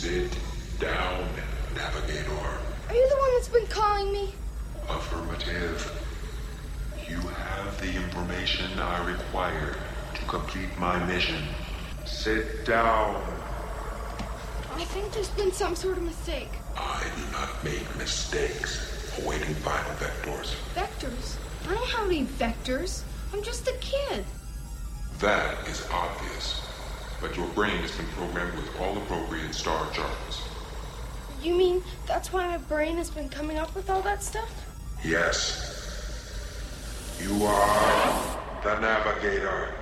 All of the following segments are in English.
Sit down, Navigator. Are you the one that's been calling me? Affirmative. You have the information I require to complete my mission. Sit down. I think there's been some sort of mistake. I do not make mistakes. Awaiting final vectors. Vectors? I don't have any vectors. I'm just a kid. That is obvious. But your brain has been programmed with all appropriate star charts. You mean that's why my brain has been coming up with all that stuff? Yes. You are the navigator.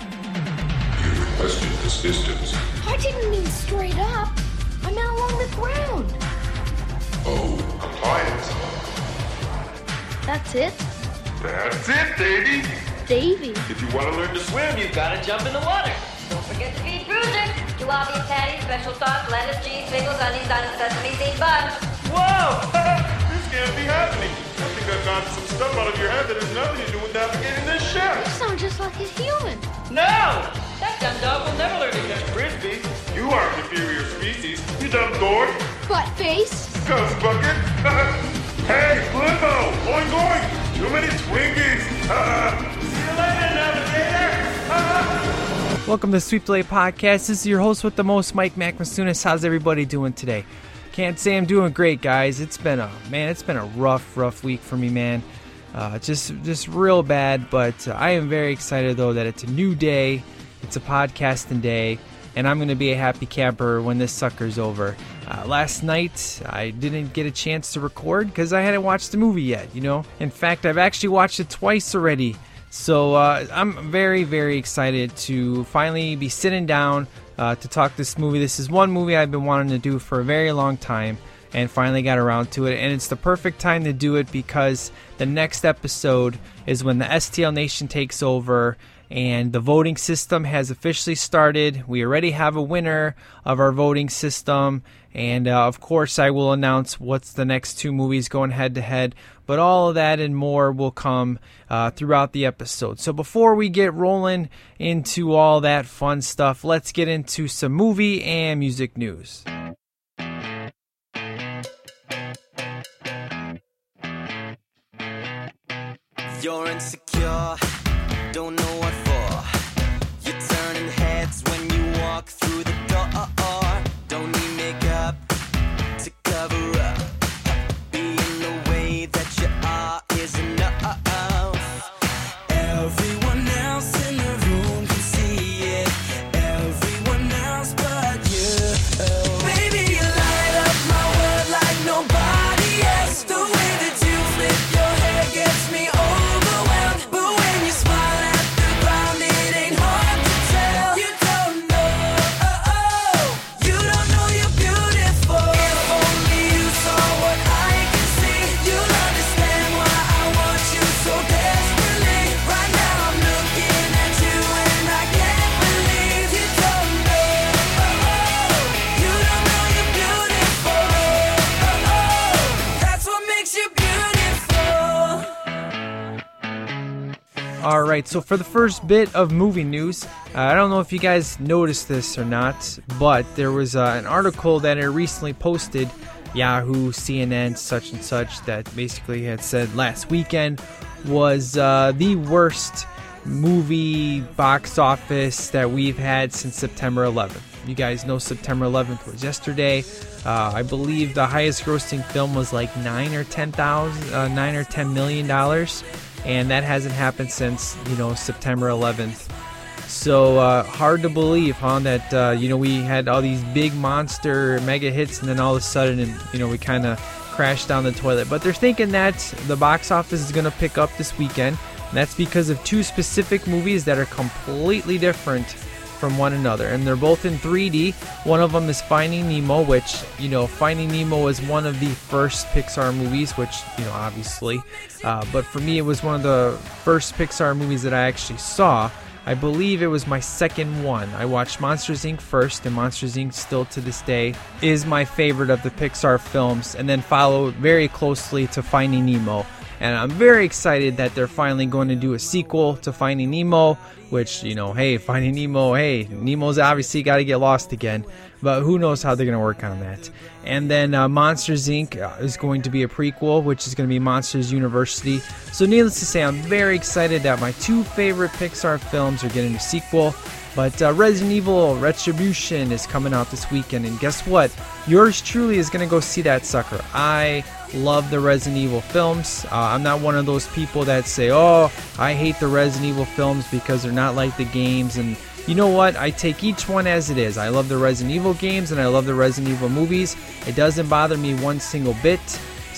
You requested assistance. I didn't mean straight up. I meant along the ground. Oh, compliance. That's it? That's it, Davy. Davy. If you want to learn to swim, you've Gotta jump in the water. Don't forget to feed Bruiser. Tilapia patty, special sauce, lettuce, cheese, pickles, onions, onions, sesame seed, buns. Whoa! this can't be happening. I think I've gotten some stuff out of your head that has nothing to do with navigating this ship. You sound just like a human. No! That dumb dog will never learn to catch frisbee. You are an inferior species, you dumb dork. Butt face. Ghost bucket. hey, Blimbo! Going, going! Too many Twinkies! Welcome to Sweep Delay Podcast. This is your host with the most, Mike Macmasunas. How's everybody doing today? Can't say I'm doing great, guys. It's been a man. It's been a rough, rough week for me, man. Uh, just, just real bad. But uh, I am very excited though that it's a new day. It's a podcasting day, and I'm going to be a happy camper when this sucker's over. Uh, last night, I didn't get a chance to record because I hadn't watched the movie yet. You know, in fact, I've actually watched it twice already. So uh, I'm very, very excited to finally be sitting down uh, to talk this movie. This is one movie I've been wanting to do for a very long time and finally got around to it. And it's the perfect time to do it because the next episode is when the STL Nation takes over and the voting system has officially started. We already have a winner of our voting system, and uh, of course, I will announce what's the next two movies going head to head. But all of that and more will come uh, throughout the episode. So before we get rolling into all that fun stuff, let's get into some movie and music news. You're insecure, don't know what right, so for the first bit of movie news, uh, I don't know if you guys noticed this or not, but there was uh, an article that I recently posted, Yahoo, CNN, such and such, that basically had said last weekend was uh, the worst movie box office that we've had since September 11th. You guys know September 11th was yesterday. Uh, I believe the highest grossing film was like nine or ten thousand, uh, nine or ten million dollars, and that hasn't happened since you know September 11th. So uh, hard to believe, huh? That uh, you know we had all these big monster mega hits, and then all of a sudden, and you know we kind of crashed down the toilet. But they're thinking that the box office is going to pick up this weekend. That's because of two specific movies that are completely different from one another, and they're both in 3D. One of them is Finding Nemo, which you know Finding Nemo is one of the first Pixar movies, which you know obviously, uh, but for me it was one of the first Pixar movies that I actually saw. I believe it was my second one. I watched Monsters Inc. first, and Monsters Inc. still to this day is my favorite of the Pixar films, and then followed very closely to Finding Nemo. And I'm very excited that they're finally going to do a sequel to Finding Nemo, which, you know, hey, Finding Nemo, hey, Nemo's obviously got to get lost again. But who knows how they're going to work on that. And then uh, Monsters Inc. uh, is going to be a prequel, which is going to be Monsters University. So, needless to say, I'm very excited that my two favorite Pixar films are getting a sequel. But uh, Resident Evil Retribution is coming out this weekend, and guess what? Yours truly is going to go see that sucker. I love the Resident Evil films. Uh, I'm not one of those people that say, oh, I hate the Resident Evil films because they're not like the games. And you know what? I take each one as it is. I love the Resident Evil games and I love the Resident Evil movies. It doesn't bother me one single bit.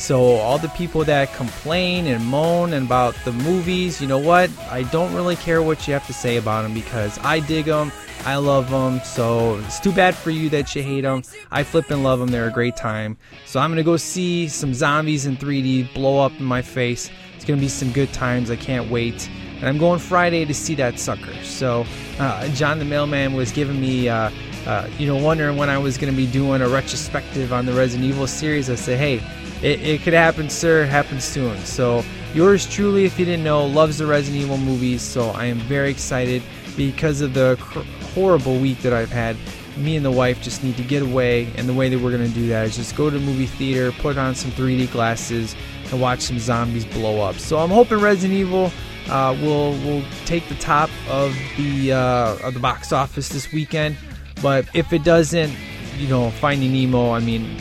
So, all the people that complain and moan about the movies, you know what? I don't really care what you have to say about them because I dig them. I love them. So, it's too bad for you that you hate them. I flip and love them. They're a great time. So, I'm to go see some zombies in 3D blow up in my face. It's to be some good times. I can't wait. And I'm going Friday to see that sucker. So, uh, John the Mailman was giving me. Uh, uh, you know, wondering when I was going to be doing a retrospective on the Resident Evil series. I said, hey, it, it could happen, sir. Happen soon. So, yours truly, if you didn't know, loves the Resident Evil movies. So, I am very excited because of the cr- horrible week that I've had. Me and the wife just need to get away, and the way that we're going to do that is just go to the movie theater, put on some 3D glasses, and watch some zombies blow up. So, I'm hoping Resident Evil. Uh, will will take the top of the uh, of the box office this weekend, but if it doesn't, you know, Finding Nemo. I mean,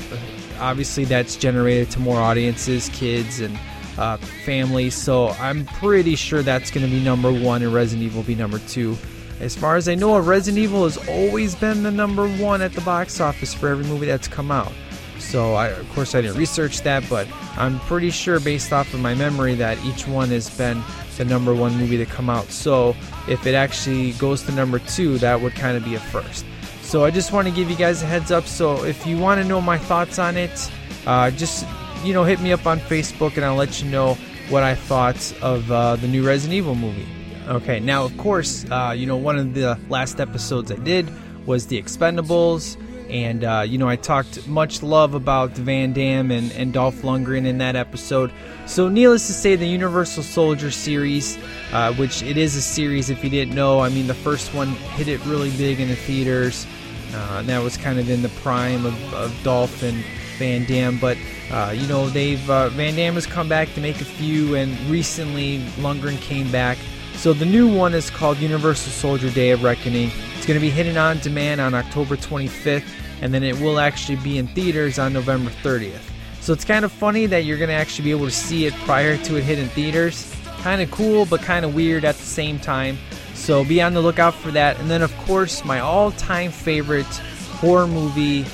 obviously that's generated to more audiences, kids and uh, families. So I'm pretty sure that's going to be number one, and Resident Evil will be number two. As far as I know, Resident Evil has always been the number one at the box office for every movie that's come out. So I, of course, I didn't research that, but I'm pretty sure, based off of my memory, that each one has been the number one movie to come out. So if it actually goes to number two, that would kind of be a first. So I just want to give you guys a heads up. So if you want to know my thoughts on it, uh, just you know hit me up on Facebook and I'll let you know what I thought of uh, the new Resident Evil movie. Okay, now of course, uh, you know one of the last episodes I did was the Expendables, and uh, you know I talked much love about Van Damme and, and Dolph Lundgren in that episode. So needless to say, the Universal Soldier series, uh, which it is a series if you didn't know, I mean the first one hit it really big in the theaters. Uh, that was kind of in the prime of, of Dolph and Van Damme, But uh, you know, they've uh, Van Damme has come back to make a few, and recently Lundgren came back. So the new one is called Universal Soldier: Day of Reckoning. It's going to be hitting on demand on October 25th, and then it will actually be in theaters on November 30th. So it's kind of funny that you're going to actually be able to see it prior to it hitting theaters. Kind of cool, but kind of weird at the same time. So be on the lookout for that. And then, of course, my all time favorite horror movie,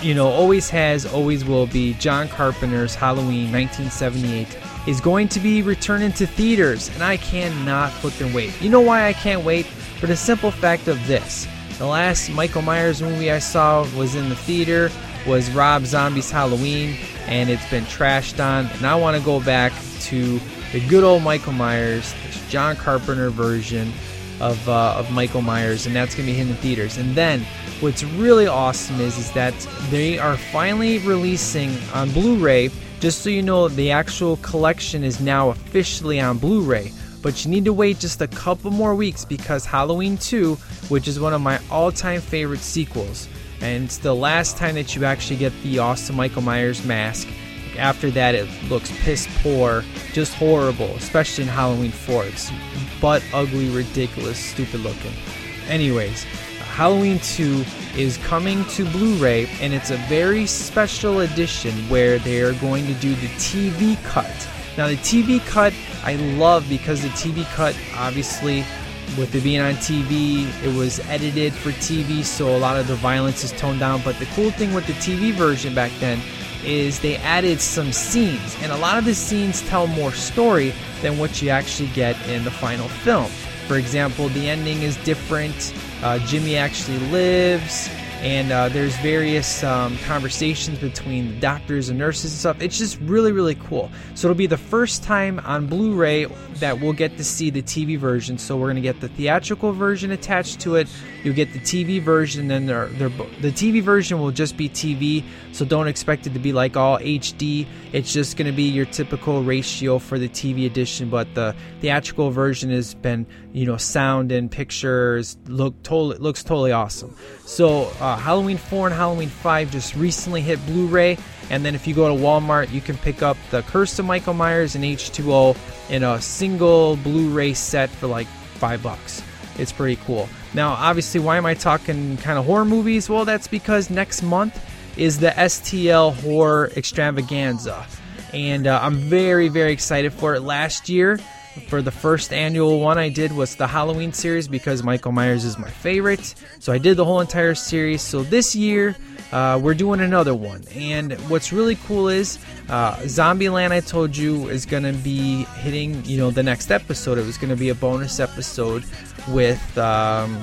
you know, always has, always will be John Carpenter's Halloween 1978 is going to be returning to theaters. And I cannot fucking wait. You know why I can't wait? For the simple fact of this. The last Michael Myers movie I saw was in the theater, was Rob Zombie's Halloween, and it's been trashed on. And I want to go back to the good old Michael Myers, this John Carpenter version of, uh, of Michael Myers, and that's gonna be hitting the theaters. And then what's really awesome is is that they are finally releasing on Blu-ray. Just so you know, the actual collection is now officially on Blu-ray. But you need to wait just a couple more weeks because Halloween 2, which is one of my all-time favorite sequels, and it's the last time that you actually get the awesome Michael Myers mask after that it looks piss poor just horrible especially in halloween 4 it's butt ugly ridiculous stupid looking. Anyways halloween 2 is coming to blu-ray and it's a very special edition where they are going to do the tv cut. Now the tv cut i love because the tv cut obviously with it being on TV, it was edited for TV, so a lot of the violence is toned down. But the cool thing with the TV version back then is they added some scenes, and a lot of the scenes tell more story than what you actually get in the final film. For example, the ending is different. Uh, Jimmy actually lives, and uh, there's various um, conversations between the doctors and nurses and stuff. It's just really, really cool. So it'll be the first time on Blu ray that we'll get to see the TV version. So we're going to get the theatrical version attached to it. You'll get the TV version, and they're, they're, the TV version will just be TV, so don't expect it to be like all HD. It's just going to be your typical ratio for the TV edition, but the theatrical version has been, you know, sound and pictures look totally looks totally awesome. So uh, Halloween 4 and Halloween 5 just recently hit Blu-ray, and then if you go to Walmart, you can pick up the Curse of Michael Myers and H2O in a single Blu-ray set for like five bucks. It's pretty cool. Now, obviously, why am I talking kind of horror movies? Well, that's because next month is the STL Horror Extravaganza. And uh, I'm very, very excited for it. Last year, for the first annual one I did was the Halloween series because Michael Myers is my favorite. So I did the whole entire series. So this year, uh, we're doing another one. And what's really cool is uh, Zombieland, I told you, is going to be hitting, you know, the next episode. It was going to be a bonus episode with. Um,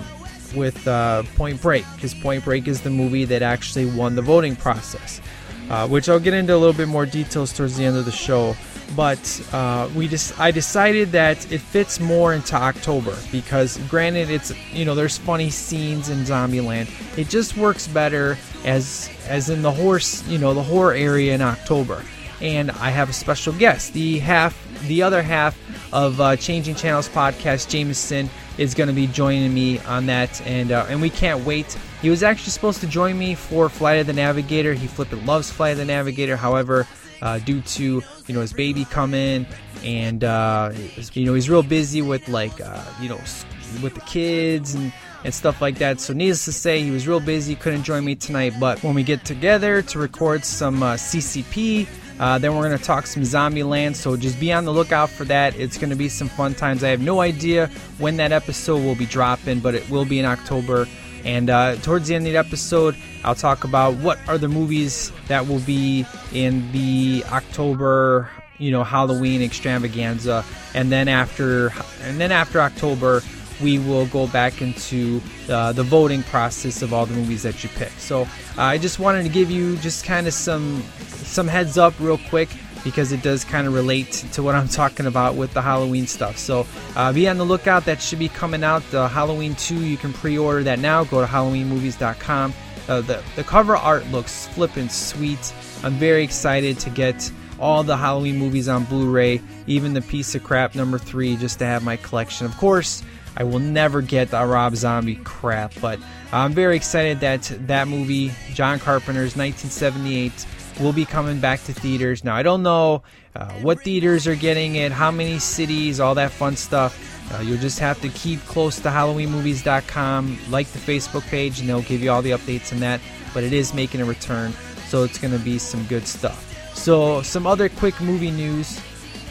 with uh, Point Break, because Point Break is the movie that actually won the voting process, uh, which I'll get into a little bit more details towards the end of the show. But uh, we just I decided that it fits more into October because, granted, it's you know there's funny scenes in Zombieland. It just works better as as in the horse you know the horror area in October. And I have a special guest, the half, the other half of uh, Changing Channels podcast, Jameson is going to be joining me on that, and uh, and we can't wait. He was actually supposed to join me for Flight of the Navigator. He flipping loves Flight of the Navigator. However, uh, due to you know his baby coming and uh, you know he's real busy with like uh, you know with the kids and and stuff like that. So needless to say, he was real busy, couldn't join me tonight. But when we get together to record some uh, CCP. Uh, then we're going to talk some Zombie Land. so just be on the lookout for that. It's going to be some fun times. I have no idea when that episode will be dropping, but it will be in October. And uh, towards the end of the episode, I'll talk about what are the movies that will be in the October, you know, Halloween extravaganza. And then after, and then after October, we will go back into uh, the voting process of all the movies that you pick. So uh, I just wanted to give you just kind of some some heads up real quick because it does kind of relate to what I'm talking about with the Halloween stuff. So uh, be on the lookout. That should be coming out. The Halloween 2, you can pre-order that now. Go to HalloweenMovies.com. Uh, the the cover art looks flippin' sweet. I'm very excited to get all the Halloween movies on Blu-ray, even the piece of crap number three, just to have my collection. Of course, I will never get the Rob Zombie crap, but I'm very excited that that movie, John Carpenter's 1978, will be coming back to theaters. Now, I don't know uh, what theaters are getting it, how many cities, all that fun stuff. Uh, you'll just have to keep close to HalloweenMovies.com, like the Facebook page, and they'll give you all the updates on that. But it is making a return, so it's going to be some good stuff. So, some other quick movie news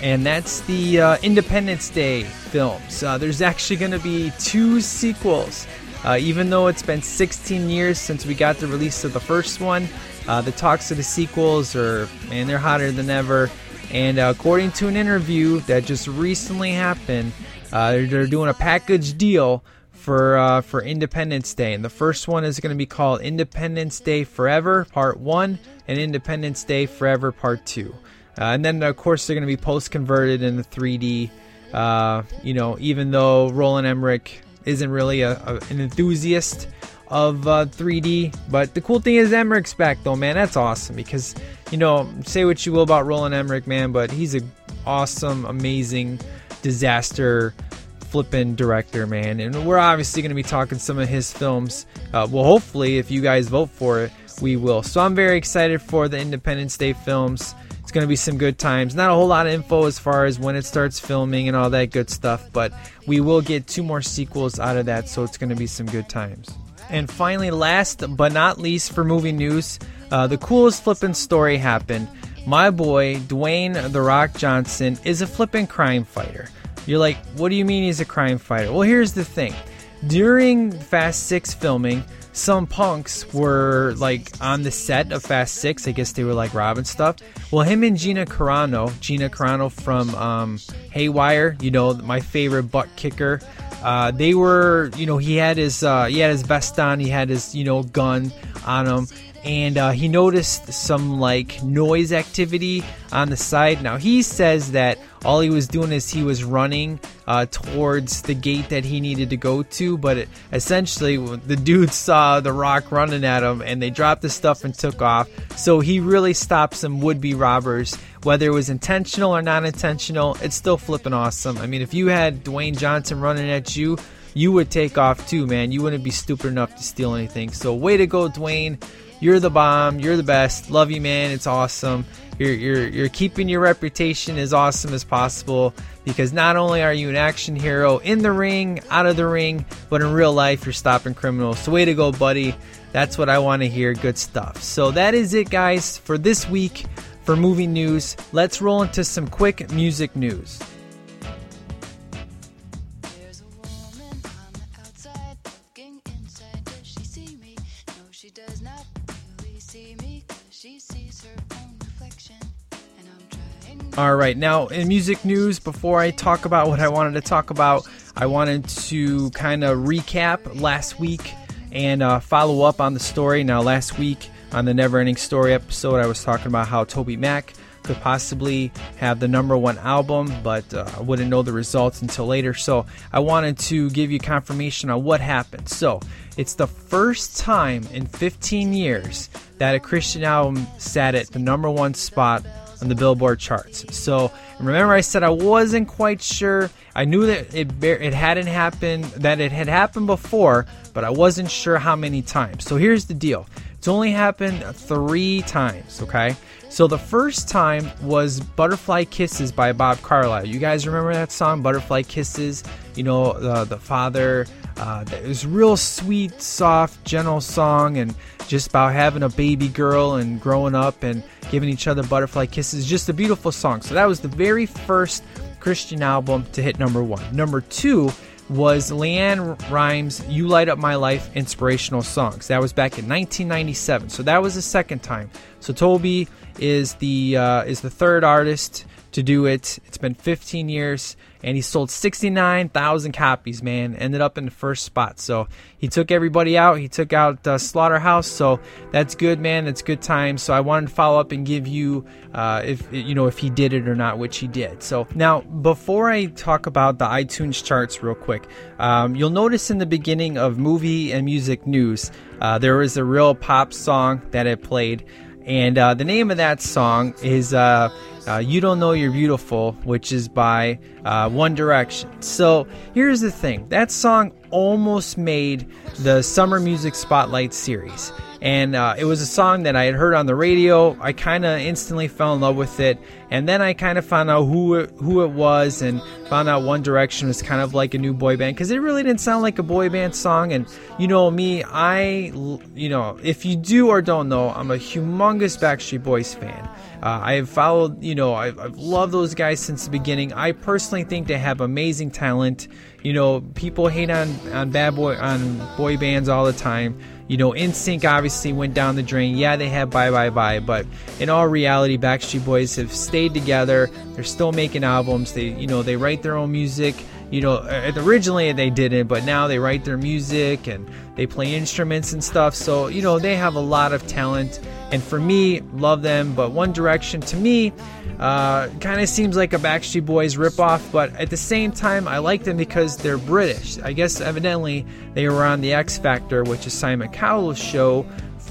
and that's the uh, Independence Day films. Uh, there's actually going to be two sequels. Uh, even though it's been 16 years since we got the release of the first one, uh, the talks of the sequels are, man, they're hotter than ever. And uh, according to an interview that just recently happened, uh, they're, they're doing a package deal for uh, for Independence Day, and the first one is going to be called Independence Day Forever Part One and Independence Day Forever Part Two. Uh, and then, of course, they're going to be post converted into 3D. Uh, you know, even though Roland Emmerich isn't really a, a, an enthusiast of uh, 3D, but the cool thing is Emmerich's back, though, man. That's awesome because, you know, say what you will about Roland Emmerich, man, but he's a awesome, amazing disaster flippin' director, man. And we're obviously going to be talking some of his films. Uh, well, hopefully, if you guys vote for it, we will. So I'm very excited for the Independence Day films. It's going to be some good times. Not a whole lot of info as far as when it starts filming and all that good stuff, but we will get two more sequels out of that, so it's going to be some good times. And finally, last but not least for movie news, uh, the coolest flippin' story happened. My boy, Dwayne The Rock Johnson, is a flippin' crime fighter. You're like, what do you mean he's a crime fighter? Well, here's the thing. During Fast 6 filming, some punks were like on the set of Fast Six. I guess they were like robbing stuff. Well, him and Gina Carano, Gina Carano from um, Haywire, you know, my favorite butt kicker. Uh, they were, you know, he had his uh, he had his vest on, he had his you know gun on him, and uh, he noticed some like noise activity on the side. Now he says that all he was doing is he was running uh, towards the gate that he needed to go to, but it, essentially the dude saw the rock running at him, and they dropped the stuff and took off. So he really stopped some would-be robbers, whether it was intentional or non-intentional. It's still flipping awesome. I mean, if you had Dwayne Johnson running at you. You would take off too, man. You wouldn't be stupid enough to steal anything. So, way to go, Dwayne. You're the bomb. You're the best. Love you, man. It's awesome. You're, you're, you're keeping your reputation as awesome as possible because not only are you an action hero in the ring, out of the ring, but in real life, you're stopping criminals. So, way to go, buddy. That's what I want to hear. Good stuff. So, that is it, guys, for this week for movie news. Let's roll into some quick music news. There's a woman on the outside looking inside. Does she see me? No, she does not really see me 'cause she sees her own reflection. And I'm trying. All right, now in music news, before I talk about what I wanted to talk about, I wanted to kind of recap last week and uh, follow up on the story. Now, last week on the Never Ending Story episode, I was talking about how Toby Mac could possibly have the number one album, but uh, I wouldn't know the results until later. So I wanted to give you confirmation on what happened. So it's the first time in 15 years that a Christian album sat at the number one spot on the Billboard charts. So remember, I said I wasn't quite sure. I knew that it it hadn't happened, that it had happened before, but I wasn't sure how many times. So here's the deal: it's only happened three times. Okay. So the first time was Butterfly Kisses by Bob Carlisle. You guys remember that song, Butterfly Kisses? You know, the, the father, uh, it was real sweet, soft, gentle song and just about having a baby girl and growing up and giving each other butterfly kisses. Just a beautiful song. So that was the very first Christian album to hit number one. Number two was LeAnn Rimes' You Light Up My Life inspirational songs. That was back in 1997. So that was the second time. So Toby is the uh, is the third artist to do it. It's been 15 years and he sold 69,000 copies, man. Ended up in the first spot. So he took everybody out. He took out uh, Slaughterhouse. So that's good, man. That's good time. So I wanted to follow up and give you uh, if you know if he did it or not, which he did. So now before I talk about the iTunes charts real quick, um, you'll notice in the beginning of movie and music news, uh, there was a real pop song that it played. And uh, the name of that song is uh, uh, You Don't Know You're Beautiful, which is by uh, One Direction. So here's the thing that song almost made the Summer Music Spotlight series. And uh, it was a song that I had heard on the radio. I kind of instantly fell in love with it. And then I kind of found out who it, who it was and found out One Direction was kind of like a new boy band because it really didn't sound like a boy band song. And you know me, I, you know, if you do or don't know, I'm a humongous Backstreet Boys fan. Uh, I've followed, you know, I've, I've loved those guys since the beginning. I personally think they have amazing talent. You know, people hate on on bad boy on boy bands all the time. You know, NSYNC obviously went down the drain. Yeah, they had Bye Bye Bye, but in all reality, Backstreet Boys have stayed together. They're still making albums. They, you know, they write their own music. You know, uh, originally they didn't, but now they write their music and they play instruments and stuff. So, you know, they have a lot of talent. And for me, love them. But One Direction, to me, uh, kind of seems like a Backstreet Boys ripoff. But at the same time, I like them because they're British. I guess evidently they were on the X Factor, which is Simon Cowell's show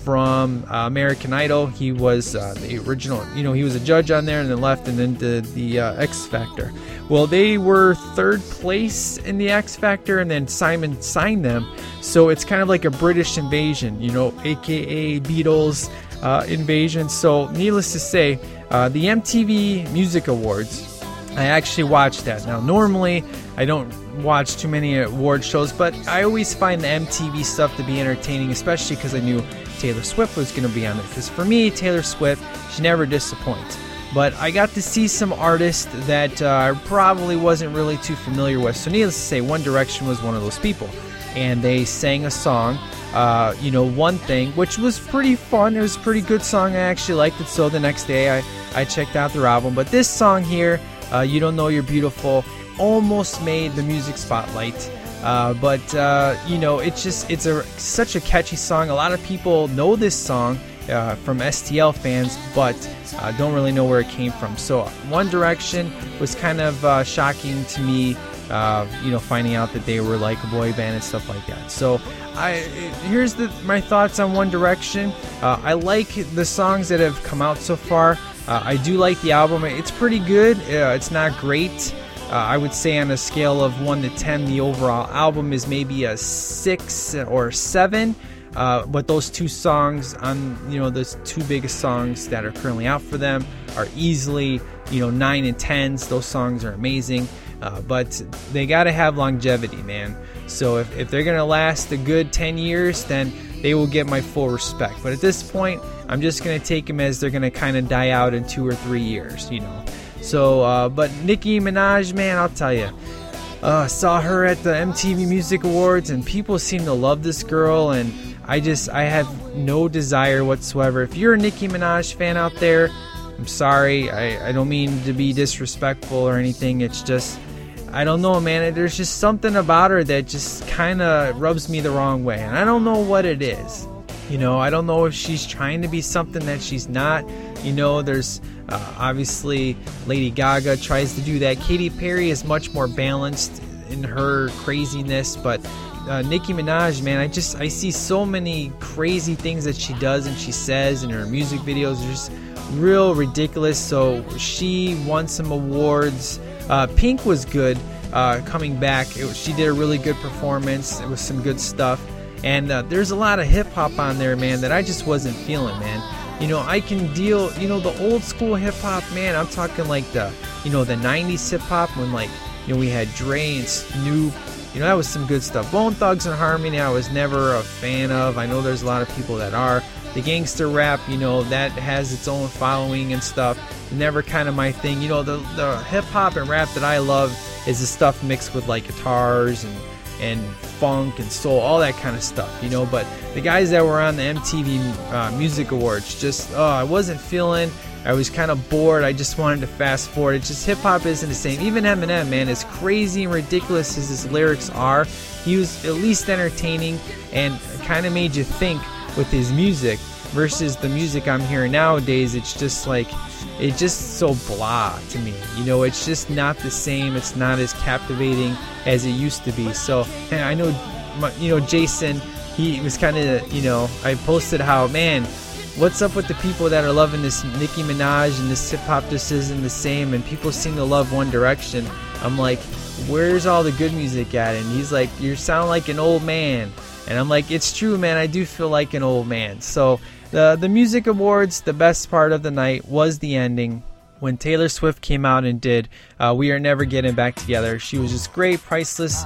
from uh, American Idol. He was uh, the original, you know, he was a judge on there and then left and then did the uh, X Factor. Well, they were third place in the X Factor and then Simon signed them. So it's kind of like a British invasion, you know, aka Beatles uh, invasion. So, needless to say, uh, the MTV Music Awards. I actually watched that. Now, normally I don't watch too many award shows, but I always find the MTV stuff to be entertaining, especially because I knew Taylor Swift was going to be on it. Because for me, Taylor Swift, she never disappoints. But I got to see some artists that uh, I probably wasn't really too familiar with. So, needless to say, One Direction was one of those people. And they sang a song uh, you know, one thing, which was pretty fun. It was a pretty good song. I actually liked it. So the next day I, I checked out their album. But this song here, uh, You Don't Know You're Beautiful, almost made the music spotlight. Uh, but uh, you know, it's just it's a such a catchy song. A lot of people know this song uh, from STL fans, but uh, don't really know where it came from. So One Direction was kind of uh, shocking to me. You know, finding out that they were like a boy band and stuff like that. So, I here's the my thoughts on One Direction. I like the songs that have come out so far. I do like the album. It's pretty good. It's not great. Uh, I would say on a scale of one to ten, the overall album is maybe a six or seven. Uh, but those two songs on you know those two biggest songs that are currently out for them are easily you know nine and tens. Those songs are amazing. Uh, but they got to have longevity, man. So if, if they're to last a good 10 years, then they will get my full respect. But at this point, I'm just to take them as they're to kind of die out in two or three years, you know. So, uh, but Nicki Minaj, man, I'll tell you. Uh, saw her at the MTV Music Awards, and people seem to love this girl, and I just I have no desire whatsoever. If you're a Nicki Minaj fan out there, I'm sorry. I, I don't mean to be disrespectful or anything. It's just I don't know, man. There's just something about her that just kind of rubs me the wrong way, and I don't know what it is. You know, I don't know if she's trying to be something that she's not. You know, there's uh, obviously Lady Gaga tries to do that. Katy Perry is much more balanced in her craziness, but uh, Nicki Minaj, man, I just I see so many crazy things that she does and she says in her music videos, are just real ridiculous. So she won some awards. Uh, Pink was good uh, coming back. It, she did a really good performance. It was some good stuff. And uh, there's a lot of hip hop on there, man, that I just wasn't feeling, man. You know, I can deal, you know, the old school hip hop, man. I'm talking like the, you know, the 90s hip hop when, like, you know, we had Dre and Snoop. You know, that was some good stuff. Bone Thugs and Harmony, I was never a fan of. I know there's a lot of people that are. The gangster rap, you know, that has its own following and stuff. Never kind of my thing. You know, the, the hip hop and rap that I love is the stuff mixed with like guitars and and funk and soul, all that kind of stuff, you know. But the guys that were on the MTV uh, Music Awards, just oh, I wasn't feeling. I was kind of bored. I just wanted to fast forward. It's just hip hop isn't the same. Even Eminem, man, as crazy and ridiculous as his lyrics are, he was at least entertaining and kind of made you think with his music. Versus the music I'm hearing nowadays, it's just like it's just so blah to me. You know, it's just not the same. It's not as captivating as it used to be. So, and I know, you know, Jason, he was kind of, you know, I posted how, man, what's up with the people that are loving this Nicki Minaj and this hip hop just isn't the same, and people seem to love One Direction. I'm like, where's all the good music at? And he's like, you sound like an old man. And I'm like, it's true, man. I do feel like an old man. So the the music awards, the best part of the night was the ending when Taylor Swift came out and did uh, "We Are Never Getting Back Together." She was just great, priceless,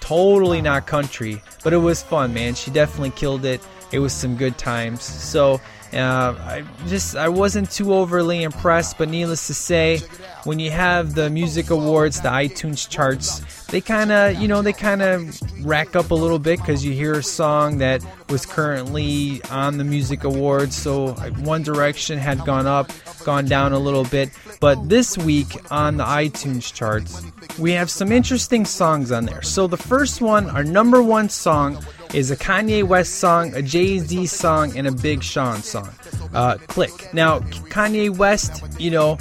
totally not country, but it was fun, man. She definitely killed it. It was some good times. So uh, I just I wasn't too overly impressed, but needless to say, when you have the music awards, the iTunes charts, they kind of you know they kind of rack up a little bit because you hear a song that was currently on the music awards. So One Direction had gone up, gone down a little bit, but this week on the iTunes charts, we have some interesting songs on there. So the first one, our number one song is a Kanye West song, a Jay Z song, and a Big Sean song. Uh, Clique. Now, Kanye West, you know,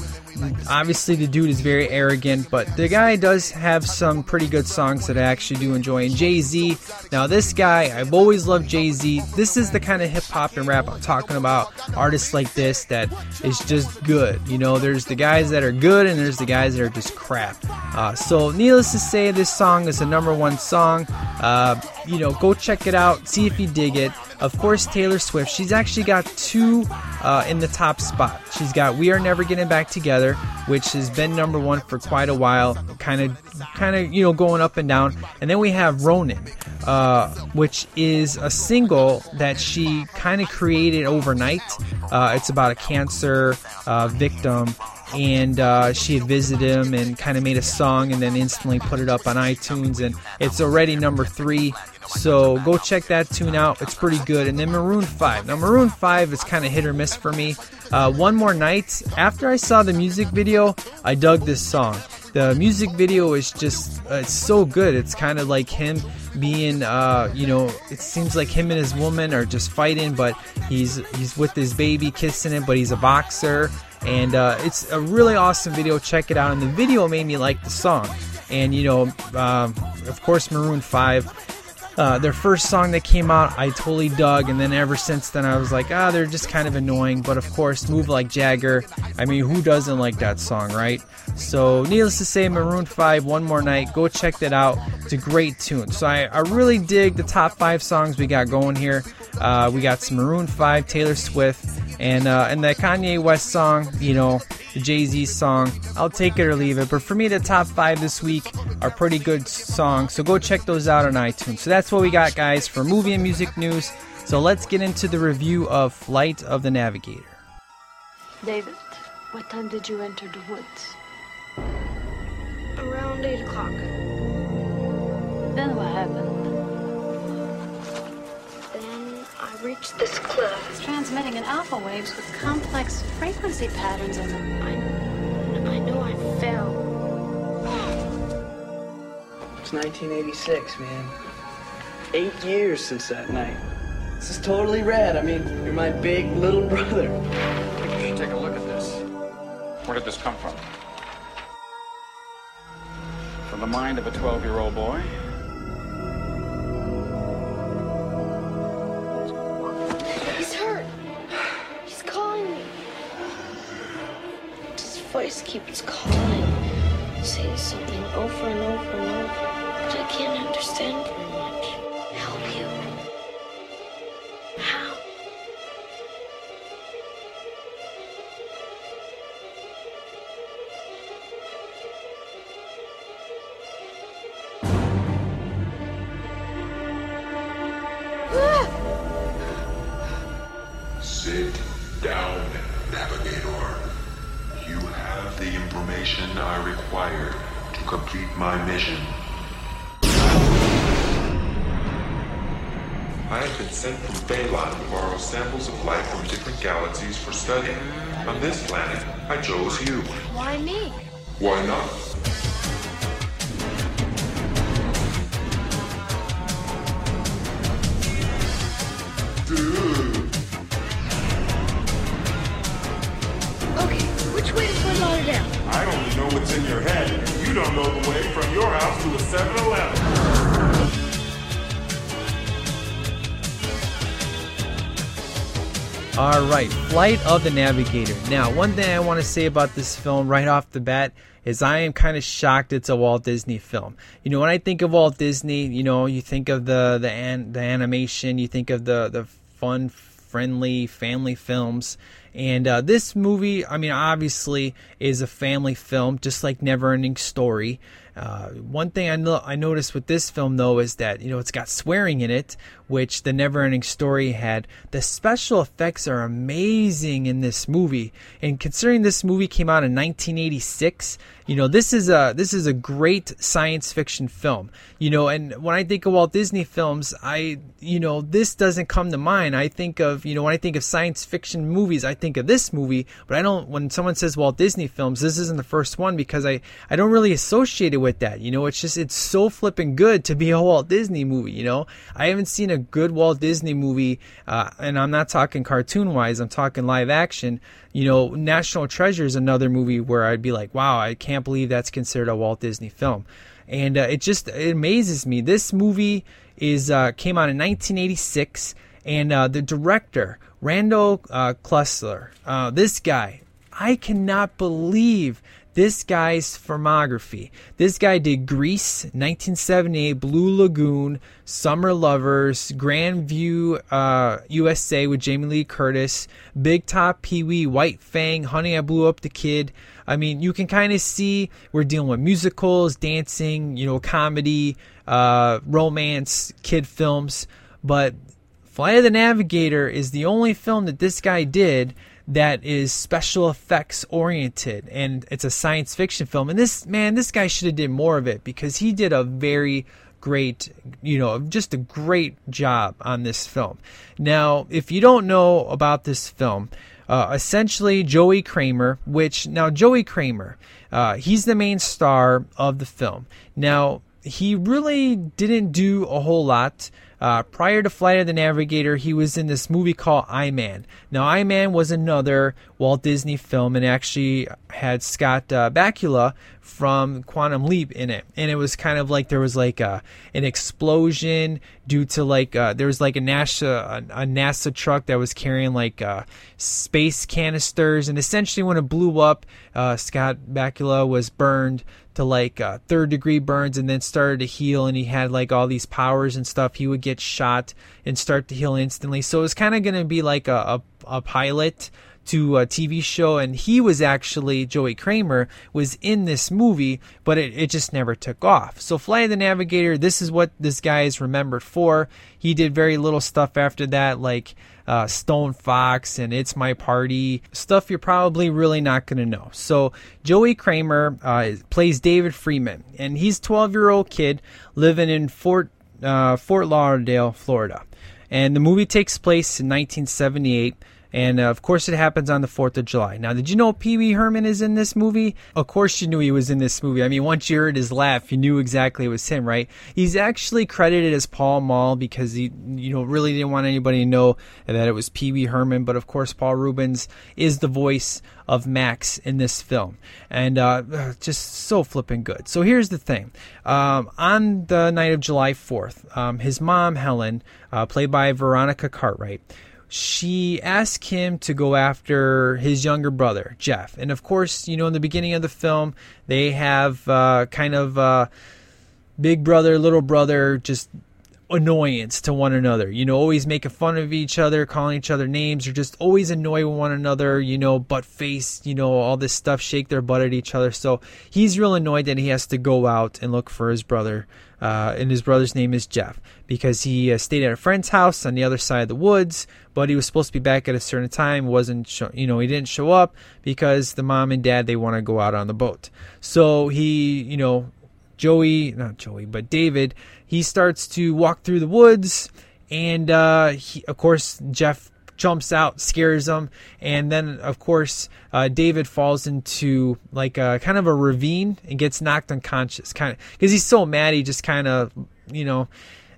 obviously the dude is very arrogant, but the guy does have some pretty good songs that I actually do enjoy. And Jay Z, now this guy, I've always loved Jay Z. This is the kind of hip hop and rap I'm talking about. Artists like this that is just good. You know, there's the guys that are good and there's the guys that are just crap. Uh, so, needless to say, this song is a number one song. Uh, you know, go check it out, see if you dig it. Of course, Taylor Swift, she's actually got two uh, in the top spot. She's got "We Are Never Getting Back Together," which has been number one for quite a while, kind of, kind of, you know, going up and down. And then we have "Ronan," uh, which is a single that she kind of created overnight. Uh, it's about a cancer uh, victim and uh, she had visited him and kind of made a song and then instantly put it up on iTunes and it's already number three. So go check that tune out. It's pretty good. And then Maroon 5. Now Maroon 5 is kind of hit or miss for me. Uh, one more night after I saw the music video, I dug this song. the music video is just uh, it's so good. It's kind of like him being, uh, you know, it seems like him and his woman are just fighting, but he's he's with his baby kissing it, but he's a boxer, and uh, it's a really awesome video. Check it out. And the video made me like the song, and you know, um, of course, Maroon Five. Uh, their first song that came out, I totally dug, and then ever since then, I was like, ah, they're just kind of annoying. But of course, Move Like Jagger. I mean, who doesn't like that song, right? So, needless to say, Maroon 5, One More Night, go check that out. It's a great tune. So, I, I really dig the top five songs we got going here. Uh, we got some Maroon 5, Taylor Swift, and uh, and the Kanye West song, you know, the Jay Z song. I'll take it or leave it. But for me, the top five this week are pretty good songs. So go check those out on iTunes. So that's what we got, guys, for movie and music news. So let's get into the review of Flight of the Navigator. David, what time did you enter the woods? Around 8 o'clock. Then what happened? Then I reached this cliff. It's transmitting in alpha waves with complex frequency patterns in them. I, I know I fell. It's 1986, man. Eight years since that night. This is totally rad. I mean, you're my big little brother. I think you should take a look at this. Where did this come from? The mind of a 12 year old boy? He's hurt. He's calling me. His voice keeps calling, saying something over and over and over. But I can't understand very much. Of the Navigator. Now, one thing I want to say about this film right off the bat is I am kind of shocked it's a Walt Disney film. You know, when I think of Walt Disney, you know, you think of the the an, the animation, you think of the the fun, friendly family films. And uh, this movie, I mean, obviously is a family film, just like Neverending Story. Uh, one thing I I noticed with this film though is that you know it's got swearing in it, which the Neverending Story had. The special effects are amazing in this movie, and considering this movie came out in 1986, you know this is a this is a great science fiction film. You know, and when I think of Walt Disney films, I you know this doesn't come to mind. I think of you know when I think of science fiction movies, I think of this movie, but I don't. When someone says Walt Disney films, this isn't the first one because I I don't really associate it with that. You know, it's just it's so flipping good to be a Walt Disney movie. You know, I haven't seen a good Walt Disney movie, uh, and I'm not talking cartoon wise. I'm talking live action. You know, National Treasure is another movie where I'd be like, wow, I can't believe that's considered a Walt Disney film, and uh, it just it amazes me. This movie is uh, came out in 1986, and uh, the director Randall uh, Kleiser, uh, this guy, I cannot believe this guy's filmography. This guy did Grease, 1978, Blue Lagoon, Summer Lovers, Grandview uh, USA with Jamie Lee Curtis, Big Top Pee Wee, White Fang, Honey, I Blew Up the Kid. I mean, you can kind of see we're dealing with musicals, dancing, you know, comedy, uh, romance, kid films. But Flight of the Navigator is the only film that this guy did that is special effects oriented and it's a science fiction film and this man this guy should have did more of it because he did a very great you know just a great job on this film now if you don't know about this film uh, essentially Joey Cramer, which now Joey Cramer, uh, he's the main star of the film. Now, he really didn't do a whole lot. Uh, prior to Flight of the Navigator, he was in this movie called I Man. Now, I Man was another Walt Disney film and actually had Scott uh, Bakula from Quantum Leap in it. And it was kind of like there was like a, an explosion due to like uh, there was like a NASA a, a NASA truck that was carrying like uh, space canisters, and essentially when it blew up, uh, Scott Bakula was burned to like uh, third degree burns and then started to heal and he had like all these powers and stuff he would get shot and start to heal instantly. So it was kind of going to be like a, a, a pilot to a TV show, and he was actually Joey Cramer was in this movie, but it, it just never took off. So of the Navigator, this is what this guy is remembered for. He did very little stuff after that, like uh, Stone Fox and It's My Party stuff. You're probably really not going to know. So Joey Cramer uh, plays David Freeman, and he's 12 year old kid living in Fort uh, Fort Lauderdale, Florida. And the movie takes place in 1978. And uh, of course, it happens on the 4th of July. Now, did you know Pee Wee Herman is in this movie? Of course, you knew he was in this movie. I mean, once you heard his laugh, you knew exactly it was him, right? He's actually credited as Paul Mall because he, you know, really didn't want anybody to know that it was Pee Wee Herman. But of course, Paul Reubens is the voice of Max in this film. And uh, just so flipping good. So here's the thing um, on the night of July 4th, um, his mom, Helen, uh, played by Veronica Cartwright, she asked him to go after his younger brother, Jeff. And of course, you know, in the beginning of the film, they have uh, kind of uh, big brother, little brother, just annoyance to one another. You know, always making fun of each other, calling each other names, or just always annoy one another, you know, butt face, you know, all this stuff, shake their butt at each other. So he's real annoyed that he has to go out and look for his brother. Uh, and his brother's name is Jeff because he uh, stayed at a friend's house on the other side of the woods, but he was supposed to be back at a certain time. wasn't show, you know he didn't show up because the mom and dad they want to go out on the boat. So he you know Joey not Joey but David he starts to walk through the woods and uh, he, of course Jeff jumps out, scares him, and then of course uh, David falls into like a kind of a ravine and gets knocked unconscious, kind of because he's so mad. He just kind of you know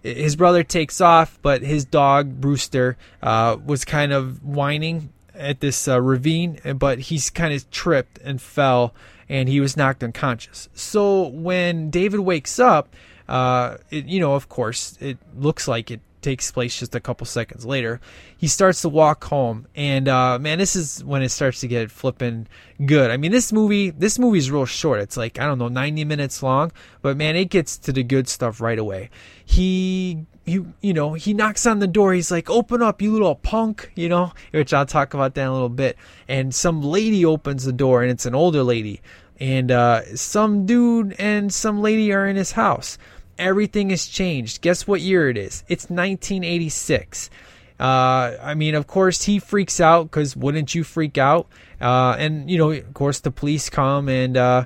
his brother takes off, but his dog Brewster uh, was kind of whining at this uh, ravine, but he's kind of tripped and fell, and he was knocked unconscious. So when David wakes up, uh, it, you know, of course, it looks like it takes place just a couple seconds later. He starts to walk home, and uh, man, this is when it starts to get flipping good. I mean, this movie, this movie's real short. It's like I don't know, ninety minutes long, but man, it gets to the good stuff right away. He, he, you know, he knocks on the door. He's like, "Open up, you little punk," you know, which I'll talk about that in a little bit. And some lady opens the door, and it's an older lady, and uh, some dude and some lady are in his house everything has changed. Guess what year it is? It's 1986. Uh, I mean, of course, he freaks out because wouldn't you freak out? Uh, and, you know, of course, the police come and uh,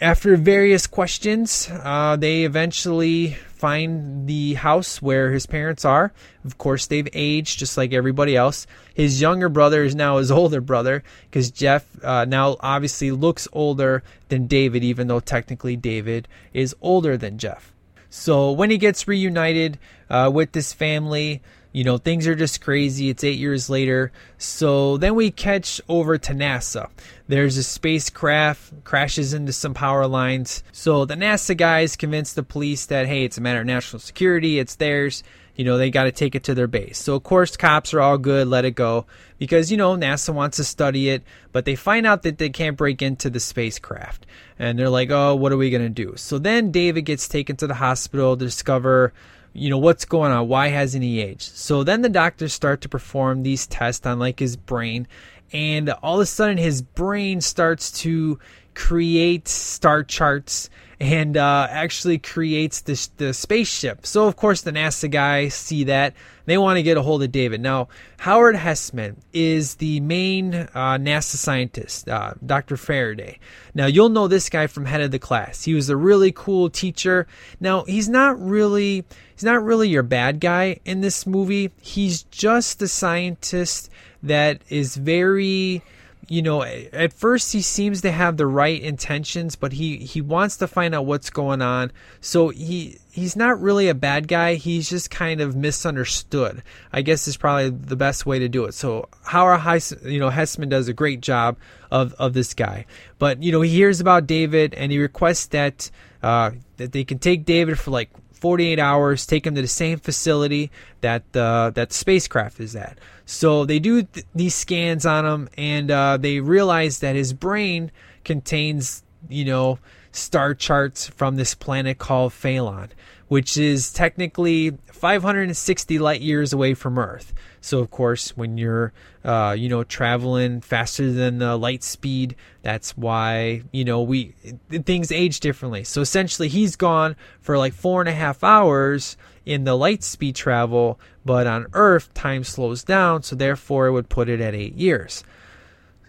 after various questions, uh, they eventually find the house where his parents are. Of course, they've aged just like everybody else. His younger brother is now his older brother because Jeff uh, now obviously looks older than David, even though technically David is older than Jeff. So when he gets reunited uh, with this family, you know, things are just crazy. It's eight years later. So then we catch over to NASA. There's a spacecraft crashes into some power lines. So the NASA guys convince the police that, hey, it's a matter of national security, it's theirs. You know, they got to take it to their base. So, of course, cops are all good, let it go, because, you know, NASA wants to study it, but they find out that they can't break into the spacecraft. And they're like, oh, what are we going to do? So then David gets taken to the hospital to discover you know what's going on why hasn't he aged so then the doctors start to perform these tests on like his brain and all of a sudden his brain starts to create star charts and uh, actually creates the spaceship. So of course the NASA guys see that they want to get a hold of David. Now Howard Hesseman is the main uh, NASA scientist, uh, Dr. Faraday. Now you'll know this guy from Head of the Class. He was a really cool teacher. Now he's not really he's not really your bad guy in this movie. He's just the scientist that is very you know at first he seems to have the right intentions but he he wants to find out what's going on. So he he's not really a bad guy. He's just kind of misunderstood i guess is probably the best way to do it. So howard Heis, you know Hesseman does a great job of of this guy. But you know he hears about david and he requests that uh that they can take david for like 48 hours, take him to the same facility that uh, that spacecraft is at. So they do th- these scans on him, and uh, they realize that his brain contains, you know, star charts from this planet called Phaelon, which is technically 560 light years away from Earth. So of course, when you're, uh, you know, traveling faster than the light speed, that's why you know we things age differently. So essentially, he's gone for like four and a half hours in the light speed travel, but on Earth, time slows down, so therefore it would put it at eight years.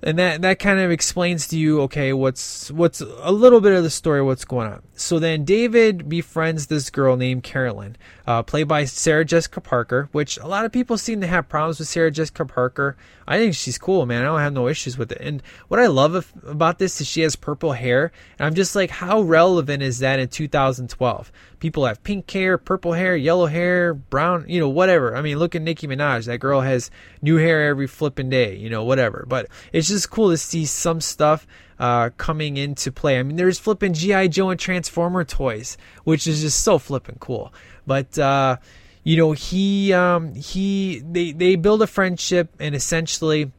And that that kind of explains to you okay what's what's a little bit of the story what's going on. So then david befriends this girl named carolyn uh, played by sarah jessica parker which a lot of people seem to have problems with sarah jessica parker. I think she's cool man. I don't have no issues with it. And what i love of, about this is she has purple hair. And i'm just like how relevant is that in 2012 people have pink hair purple hair yellow hair brown you know whatever. I mean look at nicki minaj. That girl has new hair every flipping day you know whatever. But it's just cool to see some stuff uh, coming into play. I mean, there's flipping GI Joe and Transformer toys, which is just so flipping cool. But uh, you know, he um, he they they build a friendship, and essentially.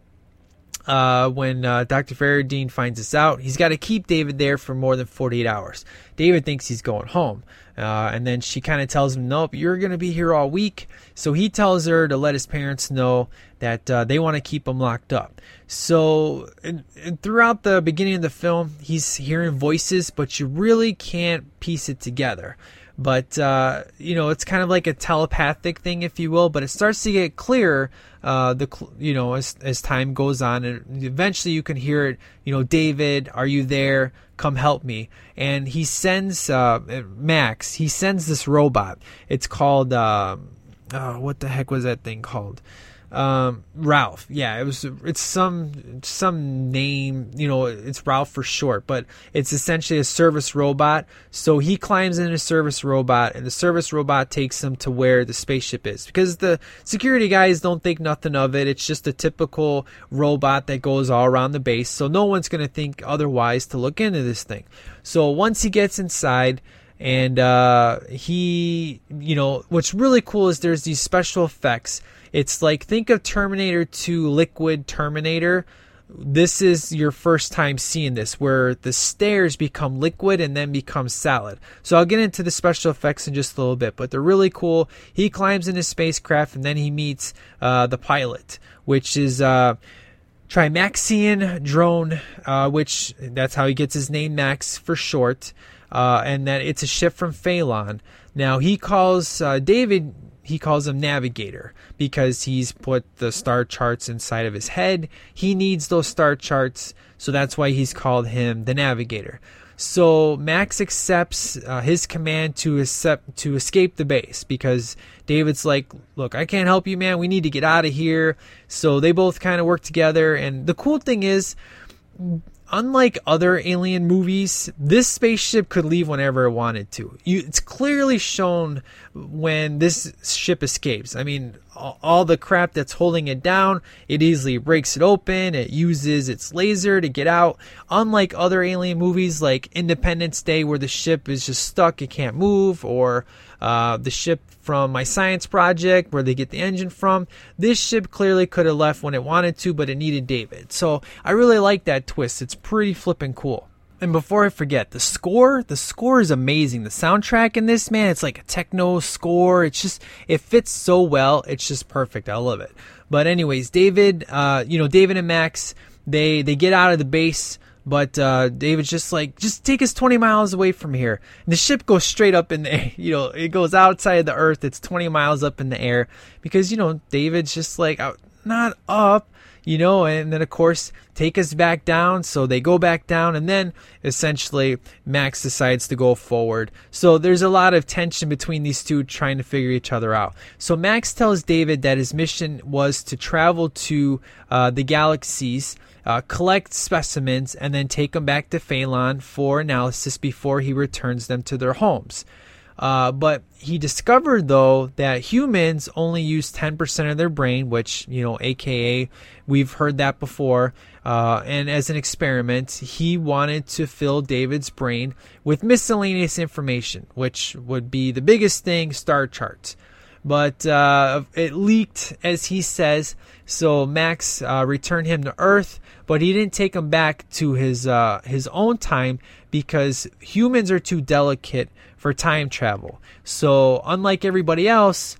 Uh, when uh, Dr. Faradine finds this out, he's got to keep David there for more than 48 hours. David thinks he's going home. Uh, and then she kind of tells him, Nope, you're going to be here all week. So he tells her to let his parents know that uh, they want to keep him locked up. So and, and throughout the beginning of the film, he's hearing voices, but you really can't piece it together. But uh, you know, it's kind of like a telepathic thing, if you will. But it starts to get clearer. Uh, the you know as as time goes on, and eventually you can hear it. You know, David, are you there? Come help me. And he sends uh, Max. He sends this robot. It's called. Uh, oh, what the heck was that thing called? Um, Ralph. Yeah, it was. It's some some name. You know, it's Ralph for short, but it's essentially a service robot. So he climbs in a service robot, and the service robot takes him to where the spaceship is. Because the security guys don't think nothing of it. It's just a typical robot that goes all around the base. So no one's gonna think otherwise to look into this thing. So once he gets inside and uh, he you know what's really cool is there's these special effects it's like think of terminator 2 liquid terminator. This is your first time seeing this where the stairs become liquid and then become solid. So i'll get into the special effects in just a little bit but they're really cool. He climbs in his spacecraft and then he meets uh, the pilot which is uh, Trimaxion drone, uh, which that's how he gets his name Max for short, uh, and that it's a ship from Phaelon. Now he calls uh, David, he calls him Navigator because he's put the star charts inside of his head. He needs those star charts, so that's why he's called him the Navigator. So Max accepts uh, his command to accept to escape the base because David's like, "Look, I can't help you, man. We need to get out of here." So they both kind of work together. And the cool thing is, unlike other alien movies, this spaceship could leave whenever it wanted to. You, it's clearly shown when this ship escapes. I mean, all, the crap that's holding it down, it easily breaks it open. It uses its laser to get out. Unlike other alien movies like Independence Day, where the ship is just stuck, it can't move, or uh, the ship from my science project where they get the engine from. This ship clearly could have left when it wanted to, but it needed David. So I really like that twist. It's pretty flippin' cool. And before I forget, the score, the score is amazing. The soundtrack in this, man, it's like a techno score. It's just, it fits so well. It's just perfect. I love it. But anyways, David, uh, you know, David and Max, they, they get out of the base. But uh, David's just like, just take us 20 miles away from here. And the ship goes straight up in the, you know, it goes outside of the Earth. It's 20 miles up in the air because you know David's just like, not up, you know, and then of course take us back down. So they go back down, and then essentially Max decides to go forward. So there's a lot of tension between these two trying to figure each other out. So Max tells David that his mission was to travel to uh, the galaxies. Uh, collect specimens and then take them back to Phaelon for analysis before he returns them to their homes. Uh, but he discovered though that humans only use 10% of their brain, which, you know, AKA, we've heard that before. Uh, and as an experiment, he wanted to fill David's brain with miscellaneous information, which would be the biggest thing star charts. But uh, it leaked, as he says. So Max uh, returned him to Earth, but he didn't take him back to his uh, his own time because humans are too delicate for time travel. So, unlike everybody else,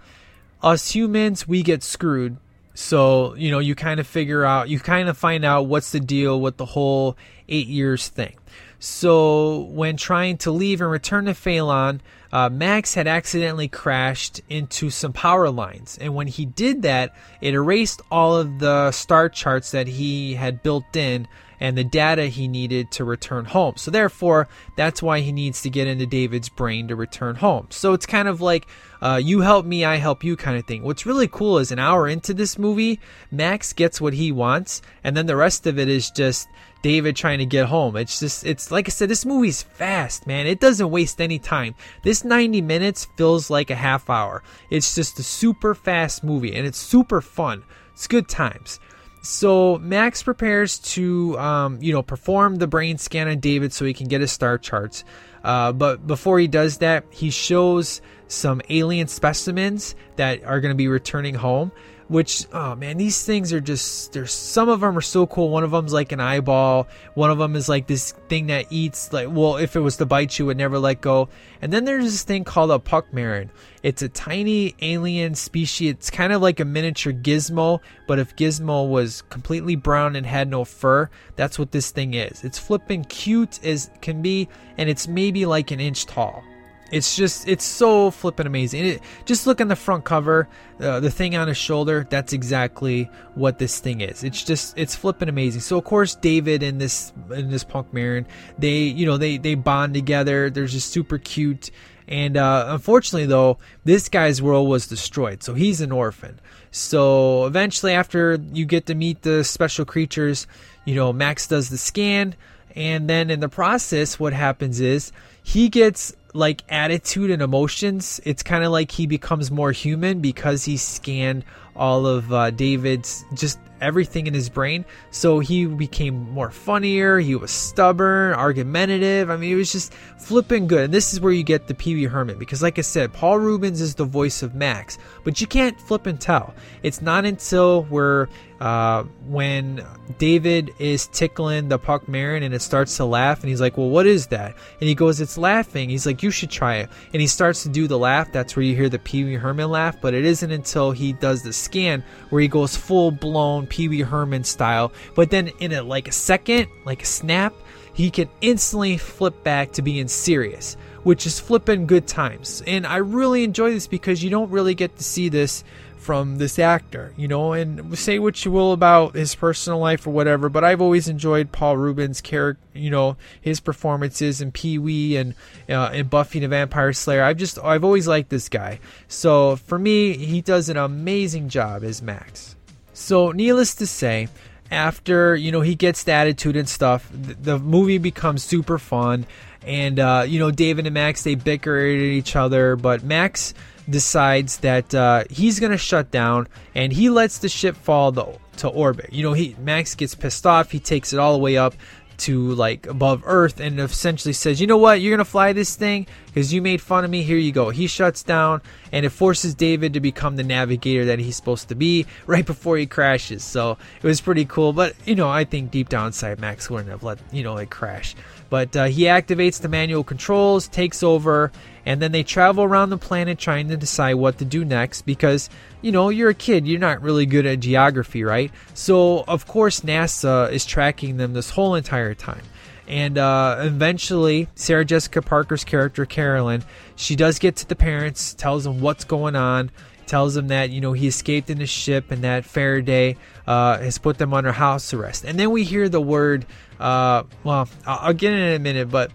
us humans, we get screwed. So, you know, you kind of figure out, you kind of find out what's the deal with the whole eight years thing. So, when trying to leave and return to Phaelon, uh, Max had accidentally crashed into some power lines. And when he did that, it erased all of the star charts that he had built in and the data he needed to return home. So therefore, that's why he needs to get into David's brain to return home. So it's kind of like uh, you help me, I help you kind of thing. What's really cool is an hour into this movie, Max gets what he wants, and then the rest of it is just David trying to get home. It's just, it's like I said, this movie's fast, man. It doesn't waste any time. This 90 minutes feels like a half hour. It's just a super fast movie, and it's super fun. It's good times. So Max prepares to, um, you know, perform the brain scan on David so he can get his star charts. Uh, but before he does that, he shows some alien specimens that are going to be returning home which oh man these things are just there's some of them are so cool. One of them's like an eyeball. One of them is like this thing that eats like well if it was to bite you would never let go. And then there's this thing called a puck Puckmaren it's a tiny alien species. It's kind of like a miniature gizmo but if gizmo was completely brown and had no fur that's what this thing is. It's flipping cute as can be and it's maybe like an inch tall it's just it's so flippin' amazing. It, just look on the front cover, uh, the thing on his shoulder. That's exactly what this thing is. It's just it's flippin' amazing. So of course David and this in this Puckmaren, they you know they they bond together. They're just super cute. And uh, unfortunately, though, this guy's world was destroyed, so he's an orphan. So eventually, after you get to meet the special creatures, you know Max does the scan, and then in the process, what happens is he gets like attitude and emotions. It's kind of like he becomes more human because he scanned all of uh, David's just everything in his brain. So he became more funnier. He was stubborn, argumentative. I mean, it was just flipping good. And this is where you get the Pee Wee Herman because, like I said, Paul Reubens is the voice of Max, but you can't flip and tell. It's not until we're uh, when David is tickling the Puckmaren and it starts to laugh, and he's like, Well, what is that? And he goes, It's laughing. He's like, You should try it. And he starts to do the laugh. That's where you hear the Pee Wee Herman laugh, but it isn't until he does the scan where he goes full blown Pee Wee Herman style. But then in a, like a second, like a snap, he can instantly flip back to being serious, which is flipping good times. And I really enjoy this because you don't really get to see this from this actor, you know, and say what you will about his personal life or whatever, but I've always enjoyed Paul Reubens' character, you know, his performances in Pee Wee and uh, in Buffy the Vampire Slayer. I've just I've always liked this guy. So for me, he does an amazing job as Max. So needless to say, after you know he gets the attitude and stuff, the, the movie becomes super fun. And uh, you know, David and Max they bicker at each other, but Max decides that uh, he's gonna shut down and he lets the ship fall to, to orbit. You know, he Max gets pissed off. He takes it all the way up to like above Earth and essentially says, "You know what? You're gonna fly this thing because you made fun of me. Here you go." He shuts down and it forces David to become the navigator that he's supposed to be right before he crashes. So it was pretty cool. But you know, I think deep down inside, Max wouldn't have let you know it crash. But uh, he activates the manual controls, takes over, and then they travel around the planet trying to decide what to do next because, you know, you're a kid, you're not really good at geography, right? So, of course, NASA is tracking them this whole entire time. And uh, eventually, Sarah Jessica Parker's character, Carolyn, she does get to the parents, tells them what's going on, tells them that you know he escaped in the ship and that Faraday uh, has put them under house arrest. And then we hear the word. Uh, well, I'll, I'll get in, a minute, but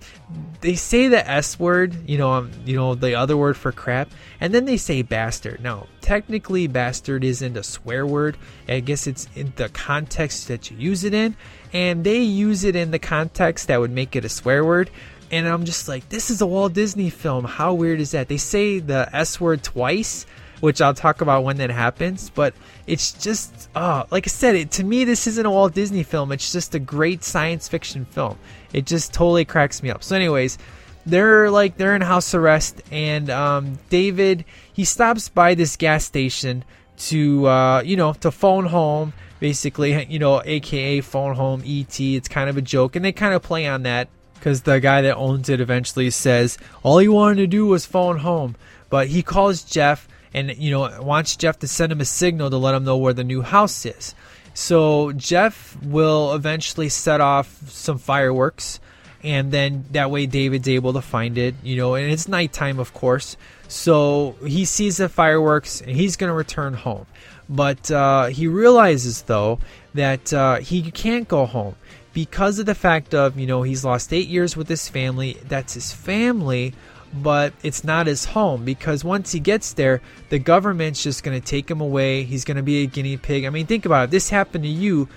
they say the S word, you know, um, you know the other word for crap, and then they say bastard. Now, technically, bastard isn't a swear word. I guess it's in the context that you use it in, and they use it in the context that would make it a swear word. And I'm just like, this is a Walt Disney film. How weird is that? They say the S word twice, which I'll talk about when that happens. But it's just, uh, like I said, it, to me, this isn't a Walt Disney film. It's just a great science fiction film. It just totally cracks me up. So, anyways, they're like they're in house arrest, and um, David he stops by this gas station to uh, you know to phone home. Basically, you know, aka phone home ET. It's kind of a joke, and they kind of play on that because the guy that owns it eventually says all he wanted to do was phone home. But he calls Jeff and you know wants Jeff to send him a signal to let him know where the new house is. So Jeff will eventually set off some fireworks, and then that way David's able to find it. You know, and it's nighttime, of course. So he sees the fireworks and he's going to return home. But uh, he realizes though that uh, he can't go home because of the fact of you know he's lost eight years with his family. That's his family, but it's not his home because once he gets there, the government's just going to take him away. He's going to be a guinea pig. I mean, think about it. This happened to you.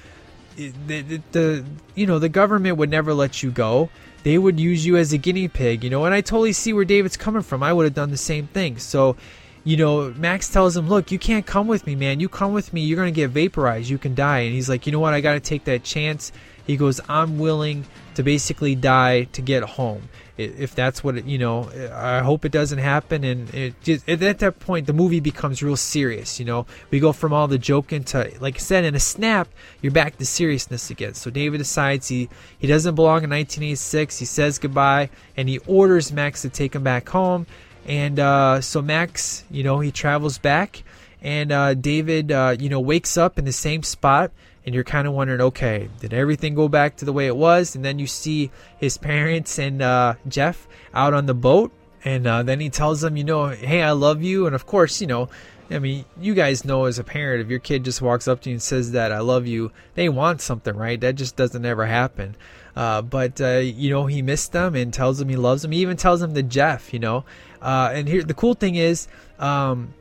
The, the, the you know the government would never let you go. They would use you as a guinea pig, you know. And I totally see where David's coming from. I would have done the same thing. So, you know, Max tells him, "Look, you can't come with me, man. You come with me, you're gonna get vaporized. You can die." And he's like, "You know what? I got to take that chance." He goes, "I'm willing to basically die to get home." If that's what it, you know i hope it doesn't happen. And it just at that point the movie becomes real serious you know? We go from all the joking to like i said in a snap you're back to seriousness again. So david decides he he doesn't belong in 1986 he says goodbye and he orders max to take him back home. And uh, so max you know he travels back and uh, david uh, you know wakes up in the same spot and you're kind of wondering, okay, did everything go back to the way it was? And then you see his parents and uh, Jeff out on the boat, and uh, then he tells them, you know, hey, I love you, and of course, you know. I mean, you guys know as a parent, if your kid just walks up to you and says that I love you, they want something, right? That just doesn't ever happen. Uh, but uh, you know, he missed them and tells them he loves them. He even tells them to Jeff, you know. Uh, and here, the cool thing is, um,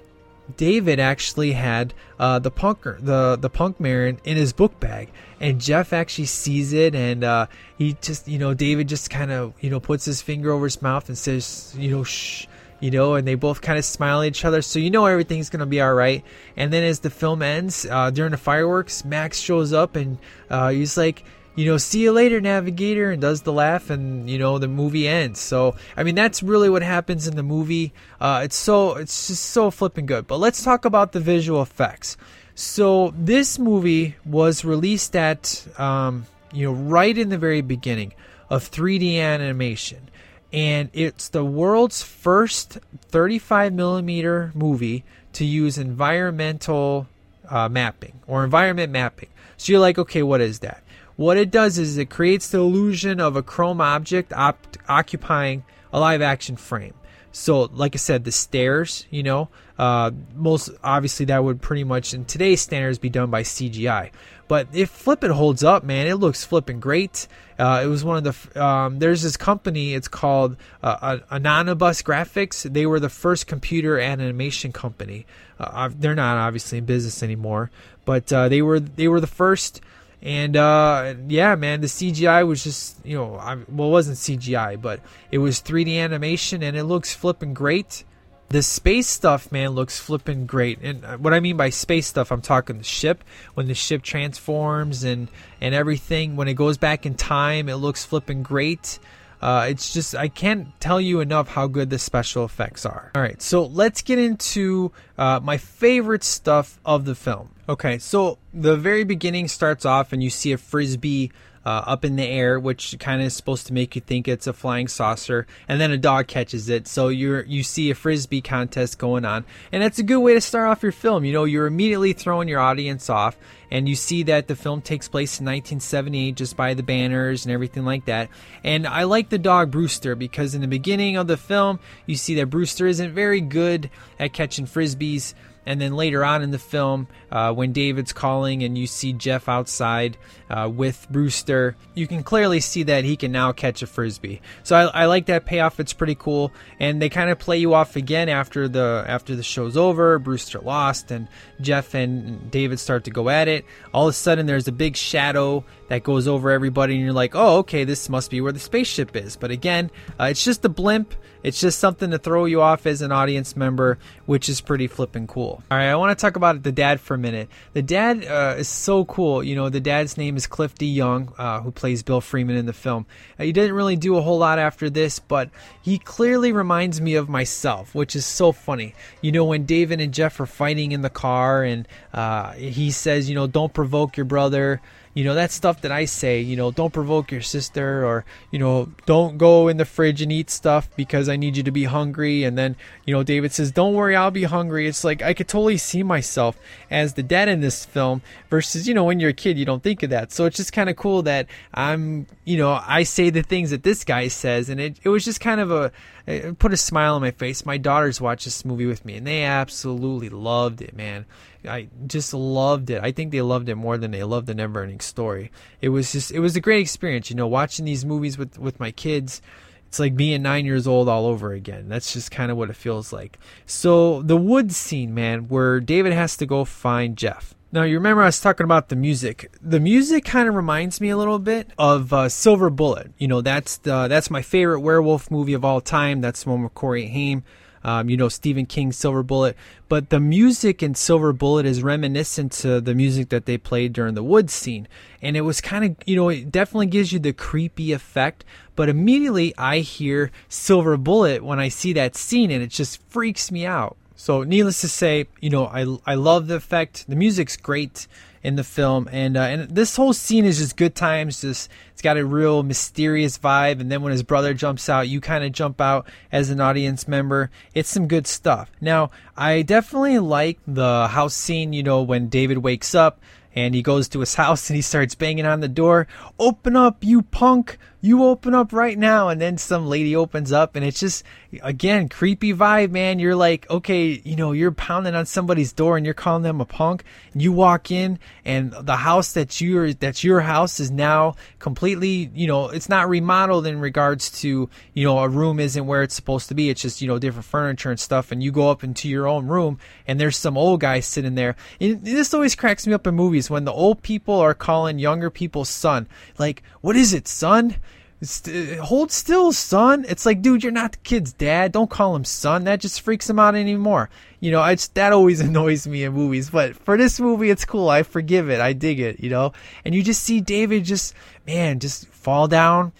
David actually had uh, the punker, the the punk Marin in his book bag, and Jeff actually sees it, and uh, he just, you know, David just kind of, you know, puts his finger over his mouth and says, you know, shh, you know, and they both kind of smile at each other, so you know everything's gonna be all right. And then as the film ends, uh, during the fireworks, Max shows up and uh, he's like you know, see you later, navigator, and does the laugh, and you know the movie ends. So, I mean, that's really what happens in the movie. Uh, it's so, it's just so flipping good. But let's talk about the visual effects. So, this movie was released at, um, you know, right in the very beginning of 3D animation, and it's the world's first 35 millimeter movie to use environmental uh, mapping or environment mapping. So you're like, okay, what is that? What it does is it creates the illusion of a chrome object op- occupying a live action frame. So, like I said, the stairs, you know, uh, most obviously that would pretty much in today's standards be done by CGI. But if Flippin' holds up, man, it looks flipping great. Uh, it was one of the um, there's this company. It's called uh, Omnibus Graphics. They were the first computer animation company. Uh, they're not obviously in business anymore, but uh, they were they were the first. And uh, yeah, man, the CGI was just you know, I, well, it wasn't CGI, but it was 3D animation, and it looks flipping great. The space stuff, man, looks flipping great. And uh, what I mean by space stuff, I'm talking the ship. When the ship transforms and and everything, when it goes back in time, it looks flipping great. Uh, it's just I can't tell you enough how good the special effects are. All right, so let's get into uh, my favorite stuff of the film. Okay, so the very beginning starts off and you see a frisbee uh, up in the air, which kind of is supposed to make you think it's a flying saucer, and then a dog catches it. So you're you see a frisbee contest going on, and that's a good way to start off your film. You know, you're immediately throwing your audience off, and you see that the film takes place in 1978 just by the banners and everything like that. And I like the dog Brewster because in the beginning of the film, you see that Brewster isn't very good at catching frisbees And then later on in the film, uh, when David's calling and you see Jeff outside uh, with Brewster, you can clearly see that he can now catch a frisbee. So I, I like that payoff. It's pretty cool, and they kind of play you off again after the after the show's over. Brewster lost, and Jeff and David start to go at it. All of a sudden, there's a big shadow that goes over everybody, and you're like, oh, okay, this must be where the spaceship is. But again, uh, it's just a blimp. It's just something to throw you off as an audience member, which is pretty flippin' cool. All right, I want to talk about the dad for a minute. The dad uh, is so cool. You know, the dad's name is Cliff De Young, uh, who plays Bill Freeman in the film. Uh, he didn't really do a whole lot after this, but he clearly reminds me of myself, which is so funny. You know, when David and Jeff are fighting in the car, and uh, he says, you know, don't provoke your brother you know that stuff that i say you know don't provoke your sister or you know don't go in the fridge and eat stuff because i need you to be hungry. And then you know david says don't worry i'll be hungry. It's like i could totally see myself as the dad in this film versus you know when you're a kid you don't think of that. So it's just kind of cool that i'm you know i say the things that this guy says. And it, it was just kind of a it put a smile on my face my daughters watched this movie with me and they absolutely loved it man I just loved it. I think they loved it more than they loved the Never Ending Story. It was just it was a great experience, you know, watching these movies with with my kids. It's like being nine years old all over again. That's just kind of what it feels like. So the woods scene, man, where David has to go find Jeff. Now you remember I was talking about the music. The music kind of reminds me a little bit of uh, Silver Bullet. You know, that's the that's my favorite werewolf movie of all time. That's the one with Corey Haim um, you know, Stephen King's Silver Bullet. But the music in Silver Bullet is reminiscent to the music that they played during the woods scene. And it was kind of, you know, it definitely gives you the creepy effect. But immediately I hear Silver Bullet when I see that scene and it just freaks me out. So, needless to say, you know, I, I love the effect. The music's great in the film, and uh, and this whole scene is just good times. Just it's got a real mysterious vibe, and then when his brother jumps out, you kind of jump out as an audience member. It's some good stuff. Now, I definitely like the house scene. You know, when David wakes up and he goes to his house and he starts banging on the door. Open up, you punk! You open up right now. And then some lady opens up, and it's just, again, creepy vibe, man. You're like, okay, you know, you're pounding on somebody's door and you're calling them a punk. And you walk in, and the house that you're, that's your house is now completely, you know, it's not remodeled in regards to, you know, a room isn't where it's supposed to be. It's just, you know, different furniture and stuff. And you go up into your own room, and there's some old guy sitting there. And this always cracks me up in movies when the old people are calling younger people son. Like, what is it, son? St- hold still, son. It's like, dude, you're not the kid's dad. Don't call him son. That just freaks him out anymore. You know, it's that always annoys me in movies. But for this movie, it's cool. I forgive it. I dig it. You know, and you just see David just, man, just fall down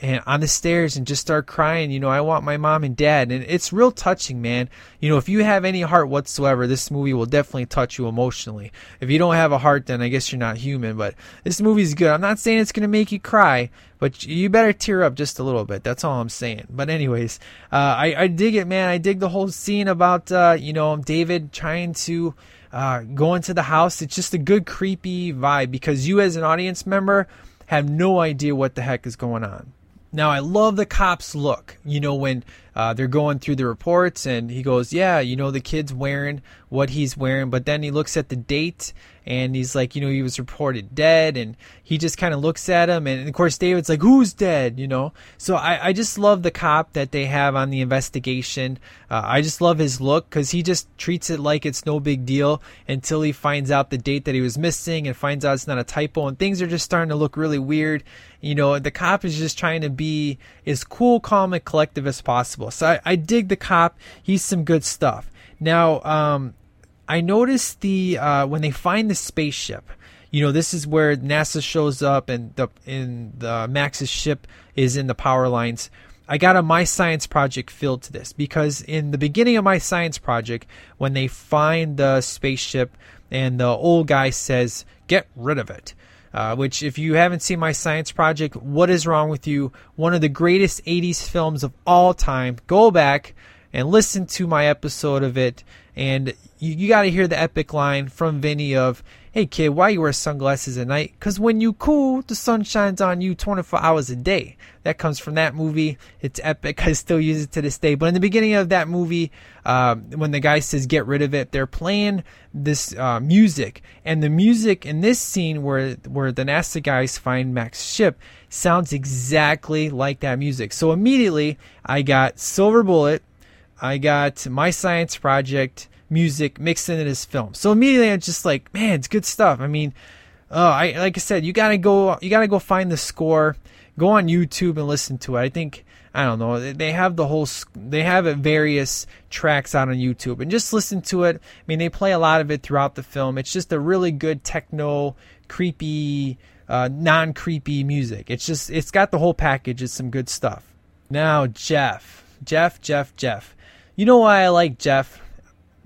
and on the stairs and just start crying. You know, I want my mom and dad, and it's real touching, man. You know, if you have any heart whatsoever, this movie will definitely touch you emotionally. If you don't have a heart, then I guess you're not human. But this movie's good. I'm not saying it's gonna make you cry, but you better tear up just a little bit. That's all I'm saying. But anyways, uh, I, I dig it, man. I dig the whole scene about uh, you know David trying to. Uh, go into the house. It's just a good creepy vibe because you, as an audience member, have no idea what the heck is going on. Now, I love the cop's look. You know, when uh, they're going through the reports and he goes, Yeah, you know, the kid's wearing what he's wearing. But then he looks at the date and he's like, You know, he was reported dead. And he just kind of looks at him. And of course, David's like, Who's dead? You know? So I, I just love the cop that they have on the investigation. Uh, I just love his look because he just treats it like it's no big deal until he finds out the date that he was missing and finds out it's not a typo. And things are just starting to look really weird. You know, the cop is just trying to be as cool, calm, and collective as possible. So I, I dig the cop. He's some good stuff. Now, um, I noticed the uh, when they find the spaceship. You know, this is where NASA shows up, and the in the Max's ship is in the power lines. I got a My Science Project filled to this because in the beginning of My Science Project, when they find the spaceship and the old guy says, "Get rid of it." Uh, which, if you haven't seen my science project, what is wrong with you? One of the greatest 80s films of all time. Go back and listen to my episode of it, and you, you got to hear the epic line from Vinny of, Hey kid, why you wear sunglasses at night? Cause when you cool, the sun shines on you 24 hours a day. That comes from that movie. It's epic. I still use it to this day. But in the beginning of that movie, uh, when the guy says get rid of it, they're playing this uh, music, and the music in this scene where where the NASA guys find Max's ship sounds exactly like that music. So immediately I got Silver Bullet, I got My Science Project music mixed into this film. So immediately I'm just like, man, it's good stuff. I mean, uh, I like I said, you gotta go, you gotta go find the score, go on YouTube and listen to it. I think I don't know, they have the whole, they have it various tracks out on YouTube and just listen to it. I mean, they play a lot of it throughout the film. It's just a really good techno, creepy, uh, non creepy music. It's just, it's got the whole package. It's some good stuff. Now, Jeff, Jeff, Jeff, Jeff. You know why I like Jeff?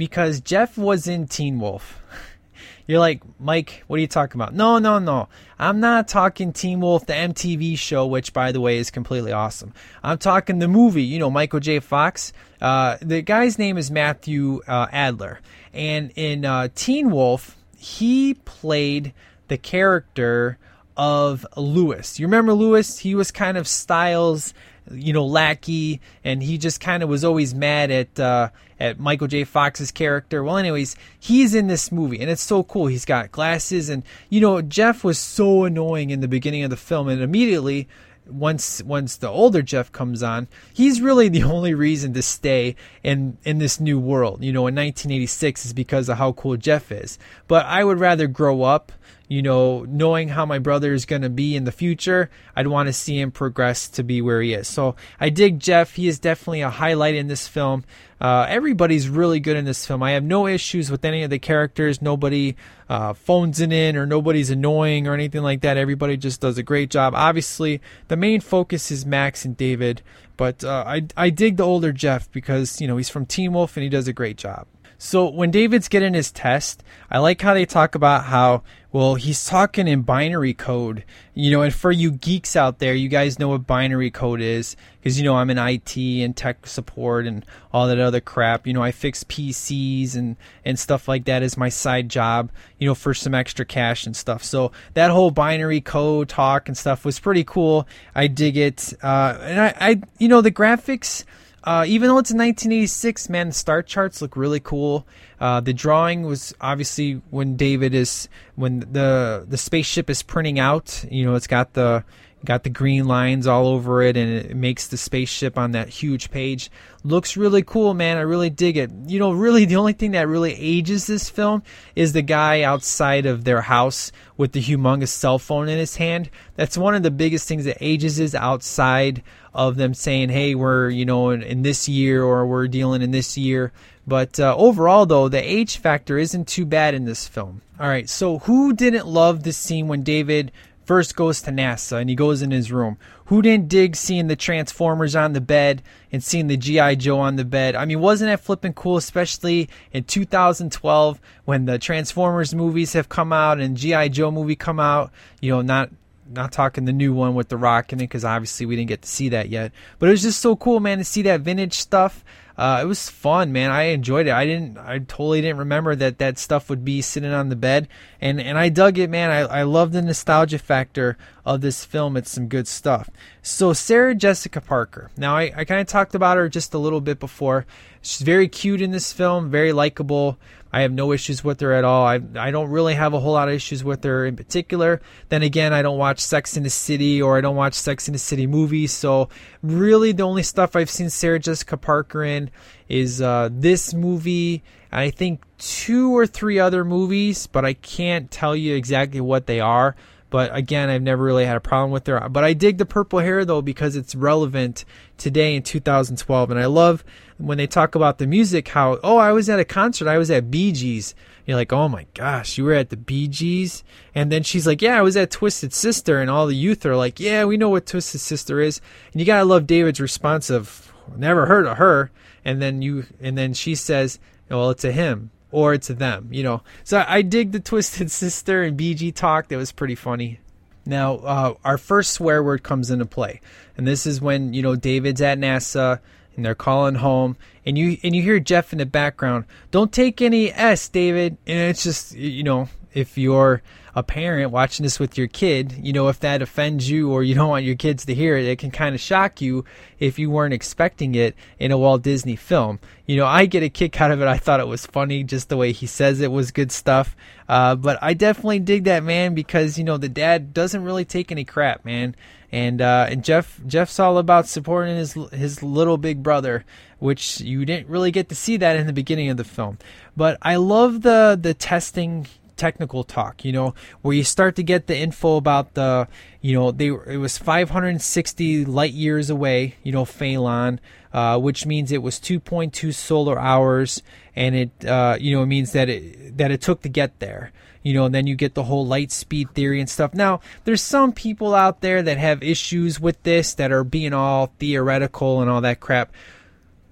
Because Jeff was in Teen Wolf. You're like, Mike, what are you talking about? No, no, no. I'm not talking Teen Wolf, the MTV show, which, by the way, is completely awesome. I'm talking the movie, you know, Michael J. Fox. Uh, the guy's name is Matthew uh, Adler. And in uh, Teen Wolf, he played the character of Lewis. You remember Lewis? He was kind of Stiles you know lackey and he just kind of was always mad at uh, at Michael J. Fox's character. Well, anyways, he's in this movie and it's so cool. He's got glasses and you know Jeff was so annoying in the beginning of the film and immediately once once the older Jeff comes on, he's really the only reason to stay in in this new world. You know, in 1986 is because of how cool Jeff is. But I would rather grow up you know, knowing how my brother is going to be in the future, I'd want to see him progress to be where he is. So I dig Jeff. He is definitely a highlight in this film. Uh, everybody's really good in this film. I have no issues with any of the characters. Nobody uh, phones it in or nobody's annoying or anything like that. Everybody just does a great job. Obviously, the main focus is Max and David, but uh, I, I dig the older Jeff because, you know, he's from Teen Wolf and he does a great job. So when David's getting his test, I like how they talk about how well, he's talking in binary code, you know, and for you geeks out there, you guys know what binary code is because, you know, I'm in IT and tech support and all that other crap. You know, I fix PCs and, and stuff like that as my side job, you know, for some extra cash and stuff. So that whole binary code talk and stuff was pretty cool. I dig it. Uh, and I, I, you know, the graphics, uh, even though it's 1986, man, the star charts look really cool. Uh, the drawing was obviously when David is when the the spaceship is printing out. You know, it's got the got the green lines all over it, and it makes the spaceship on that huge page looks really cool, man. I really dig it. You know, really, the only thing that really ages this film is the guy outside of their house with the humongous cell phone in his hand. That's one of the biggest things that ages is outside of them saying, hey, we're, you know, in, in this year or we're dealing in this year. But uh, overall, though, the age factor isn't too bad in this film. All right, so who didn't love the scene when David first goes to NASA and he goes in his room? Who didn't dig seeing the Transformers on the bed and seeing the G.I. Joe on the bed? I mean, wasn't that flipping cool, especially in 2012 when the Transformers movies have come out and G.I. Joe movie come out? You know, not not talking the new one with the rock in it because obviously we didn't get to see that yet. But it was just so cool, man, to see that vintage stuff. Uh, it was fun, man. I enjoyed it. I didn't, I totally didn't remember that that stuff would be sitting on the bed, and and I dug it, man. I I love the nostalgia factor of this film. It's some good stuff. So Sarah Jessica Parker. Now I I kind of talked about her just a little bit before. She's very cute in this film, very likable. I have no issues with her at all. I I don't really have a whole lot of issues with her in particular. Then again, I don't watch Sex in the City or I don't watch Sex in the City movies. So really, the only stuff I've seen Sarah Jessica Parker in is uh, this movie. I think two or three other movies, but I can't tell you exactly what they are. But again, I've never really had a problem with her. But I dig the purple hair though because it's relevant today in 2012. And I love when they talk about the music how, oh, I was at a concert, I was at Bee Gees. You're like, oh my gosh, you were at the Bee Gees? And then she's like, yeah, I was at Twisted Sister. And all the youth are like, yeah, we know what Twisted Sister is. And you gotta love David's response of, never heard of her. And then you, and then she says, well, it's a him or it's to them, you know. So I dig the Twisted Sister and Bee Gees talk. That was pretty funny. Now, uh, our first swear word comes into play, and this is when you know David's at NASA and they're calling home, and you and you hear Jeff in the background. Don't take any S, David. And it's just you know if you're a parent watching this with your kid, you know, if that offends you or you don't want your kids to hear it, it can kind of shock you if you weren't expecting it in a Walt Disney film. You know, I get a kick out of it. I thought it was funny, just the way he says it was good stuff. Uh, but I definitely dig that man because you know the dad doesn't really take any crap, man. And uh, and Jeff Jeff's all about supporting his his little big brother, which you didn't really get to see that in the beginning of the film. But I love the the testing technical talk, you know, where you start to get the info about the, you know, they it was 560 light years away, you know, Phaelon, uh, which means it was 2.2 solar hours, and it, uh, you know, it means that it that it took to get there. You know, and then you get the whole light speed theory and stuff. Now, there's some people out there that have issues with this that are being all theoretical and all that crap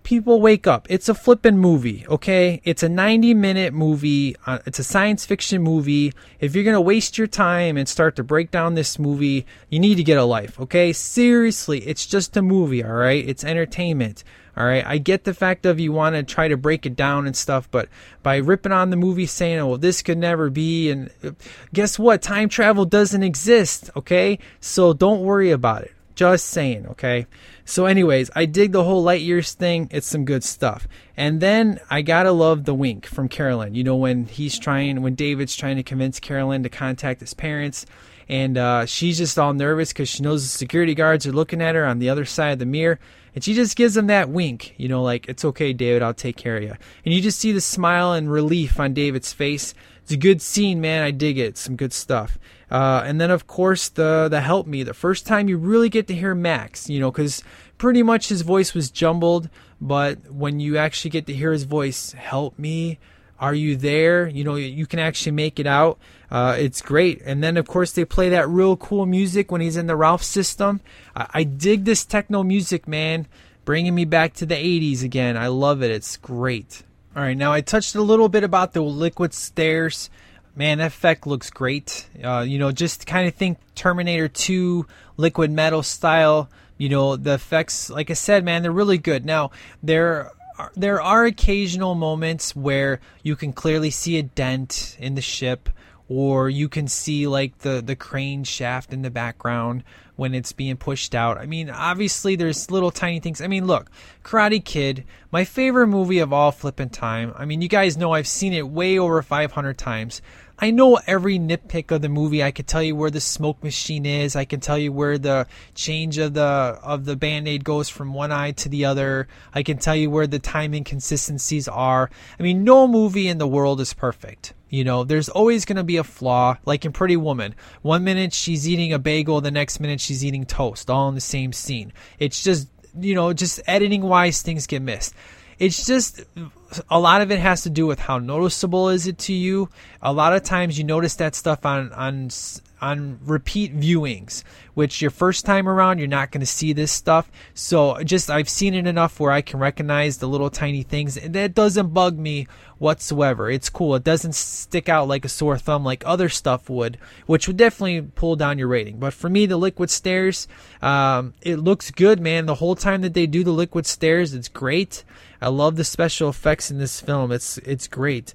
people wake up. It's a flippin' movie, okay? It's a 90 minute movie. Uh, it's a science fiction movie. If you're to waste your time and start to break down this movie, you need to get a life, okay? Seriously, it's just a movie, all right? It's entertainment. All right, I get the fact of you want to try to break it down and stuff, but by ripping on the movie saying, "Oh, well, this could never be," and uh, guess what? Time travel doesn't exist. Okay, so don't worry about it. Just saying, okay? So, anyways, I dig the whole light years thing. It's some good stuff. And then I gotta love the wink from Carolyn. You know, when he's trying, when David's trying to convince Carolyn to contact his parents, and uh, she's just all nervous because she knows the security guards are looking at her on the other side of the mirror. And she just gives him that wink, you know, like, it's okay, David, I'll take care of you. And you just see the smile and relief on David's face. It's a good scene, man. I dig it. Some good stuff. Uh, and then, of course, the the help me. The first time you really get to hear Max, you know, because pretty much his voice was jumbled. But when you actually get to hear his voice, help me, are you there? You know, you can actually make it out. Uh, it's great. And then, of course, they play that real cool music when he's in the Ralph system. I, I dig this techno music, man. Bringing me back to the 80s again. I love it. It's great. All right, now I touched a little bit about the liquid stairs. Man, that effect looks great. Uh, you know, just kind of think Terminator 2 liquid metal style. You know, the effects, like I said, man, they're really good. Now, there are, there are occasional moments where you can clearly see a dent in the ship or you can see like the the crane shaft in the background when it's being pushed out. I mean, obviously there's little tiny things. I mean, look, Karate Kid, my favorite movie of all flippin' time. I mean, you guys know I've seen it way over 500 times. I know every nitpick of the movie. I could tell you where the smoke machine is. I can tell you where the change of the of the band-aid goes from one eye to the other. I can tell you where the time inconsistencies are. I mean, no movie in the world is perfect. You know, there's always going to be a flaw, like in Pretty Woman. One minute she's eating a bagel, the next minute she's eating toast, all in the same scene. It's just, you know, just editing wise, things get missed. It's just a lot of it has to do with how noticeable is it to you. A lot of times you notice that stuff on on on repeat viewings, which your first time around you're not going to see this stuff. So just I've seen it enough where I can recognize the little tiny things, and that doesn't bug me whatsoever. It's cool. It doesn't stick out like a sore thumb like other stuff would, which would definitely pull down your rating. But for me, the liquid stairs, um, it looks good, man. The whole time that they do the liquid stairs, it's great. I love the special effects in this film. It's it's great.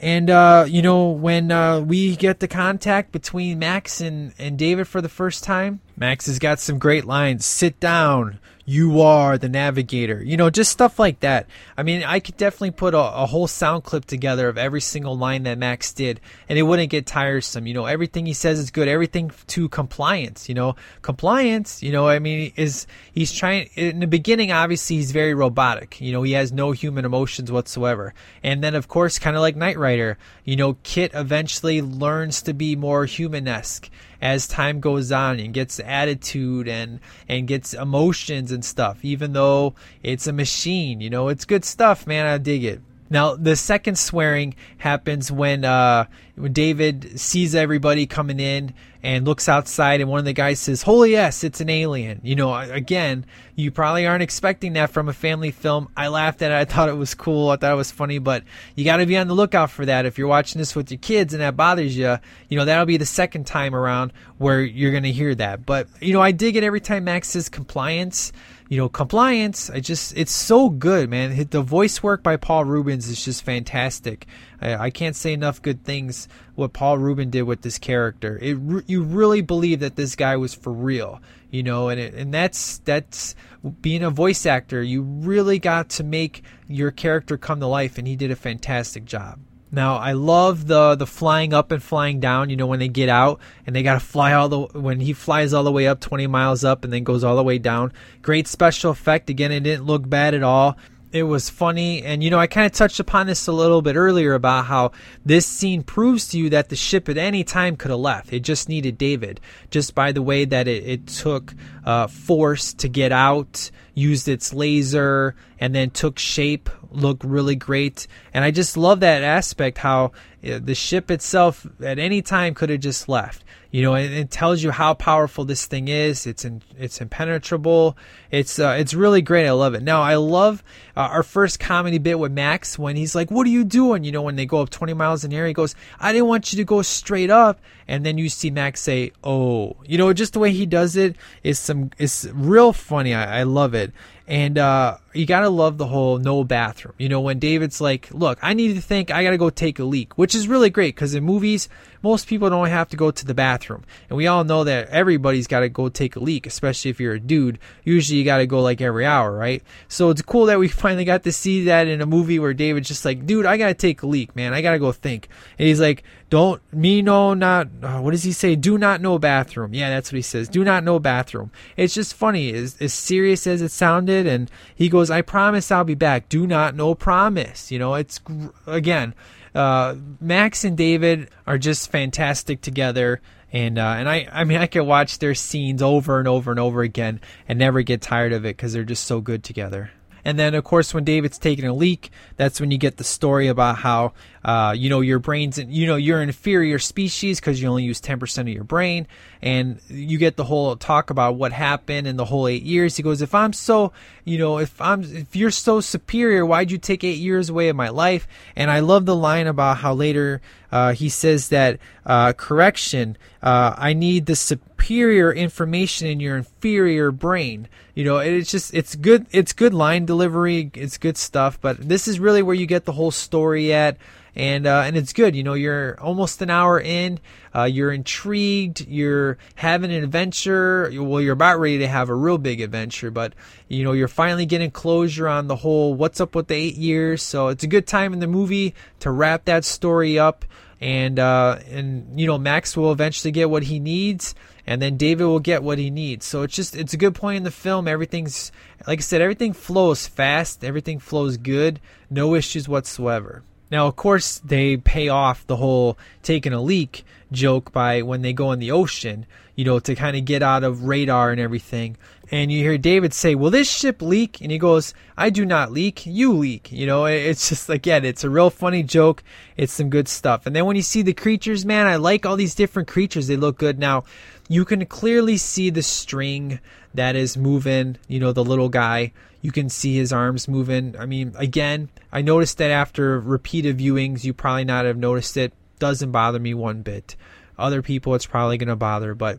And uh, you know when uh, we get the contact between Max and, and David for the first time, Max has got some great lines. Sit down. You are the navigator. You know, just stuff like that. I mean, I could definitely put a, a whole sound clip together of every single line that Max did, and it wouldn't get tiresome. You know, everything he says is good. Everything to compliance. You know, compliance. You know, I mean, is he's trying in the beginning. Obviously, he's very robotic. You know, he has no human emotions whatsoever. And then, of course, kind of like Knight Rider. You know, KITT eventually learns to be more human-esque as time goes on and gets attitude and and gets emotions and stuff even though it's a machine you know it's good stuff man. I dig it. Now the second swearing happens when uh, when David sees everybody coming in and looks outside, and one of the guys says, "Holy yes, it's an alien." You know, again, you probably aren't expecting that from a family film. I laughed at it. I thought it was cool. I thought it was funny, but you got to be on the lookout for that. If you're watching this with your kids and that bothers you, you know that'll be the second time around where you're gonna hear that. But you know, I dig it every time Max says compliance you know, compliance. I just, it's so good, man. The voice work by Paul Reubens is just fantastic. I, I can't say enough good things what Paul Rubin did with this character. It you really believe that this guy was for real, you know, and it, and that's that's being a voice actor. You really got to make your character come to life, and he did a fantastic job. Now I love the the flying up and flying down. You know when they get out and they got to fly all the when he flies all the way up 20 miles up and then goes all the way down. Great special effect. Again, it didn't look bad at all. It was funny, and you know I kind of touched upon this a little bit earlier about how this scene proves to you that the ship at any time could have left. It just needed David, just by the way that it, it took uh, force to get out, used its laser, and then took shape look really great. And I just love that aspect how uh, the ship itself at any time could have just left. You know, it, it tells you how powerful this thing is. It's in, it's impenetrable. It's uh, it's really great. I love it. Now I love uh, our first comedy bit with Max when he's like, "What are you doing?" You know, when they go up 20 miles an hour, he goes, "I didn't want you to go straight up." And then you see Max say, "Oh," you know, just the way he does it is some is real funny. I, I love it. And uh, you gotta love the whole no bathroom. You know, when David's like, "Look, I need to think. I gotta go take a leak," which is really great because in movies, most people don't have to go to the bathroom, and we all know that everybody's gotta go take a leak, especially if you're a dude. Usually, you gotta go like every hour, right? So it's cool that we finally got to see that in a movie where David's just like, "Dude, I gotta take a leak, man. I gotta go think," and he's like, "Don't me no not uh, what does he say? Do not know bathroom." Yeah, that's what he says. Do not know bathroom. It's just funny, as as serious as it sounded, and he goes, "I promise I'll be back. Do not no promise." You know, it's again, uh, Max and David are just fantastic together. And uh, and I I mean I could watch their scenes over and over and over again and never get tired of it because they're just so good together. And then, of course, when David's taking a leak, that's when you get the story about how, uh, you know, your brain's, you know, you're an inferior species because you only use 10% of your brain. And you get the whole talk about what happened in the whole eight years. He goes, if I'm so, you know, if I'm, if you're so superior, why'd you take eight years away of my life? And I love the line about how later, uh, he says that, uh, correction, uh, I need the superior information in your inferior brain. You know, it's just it's good it's good line delivery, it's good stuff, but this is really where you get the whole story at and uh, and it's good. You know, you're almost an hour in, uh, you're intrigued, you're having an adventure. Well, you're about ready to have a real big adventure, but you know, you're finally getting closure on the whole what's up with the eight years. So it's a good time in the movie to wrap that story up, and uh, and you know, Max will eventually get what he needs and then David will get what he needs. So it's just it's a good point in the film. Everything's like I said, everything flows fast, everything flows good, no issues whatsoever. Now, of course, they pay off the whole taking a leak joke by when they go in the ocean, you know, to kind of get out of radar and everything. And you hear David say, Will this ship leak? And he goes, I do not leak, you leak. You know, it's just, again, it's a real funny joke. It's some good stuff. And then when you see the creatures, man, I like all these different creatures. They look good. Now, you can clearly see the string that is moving, you know, the little guy. You can see his arms moving. I mean, again, I noticed that after repeated viewings, you probably not have noticed it. Doesn't bother me one bit. Other people, it's probably going to bother, but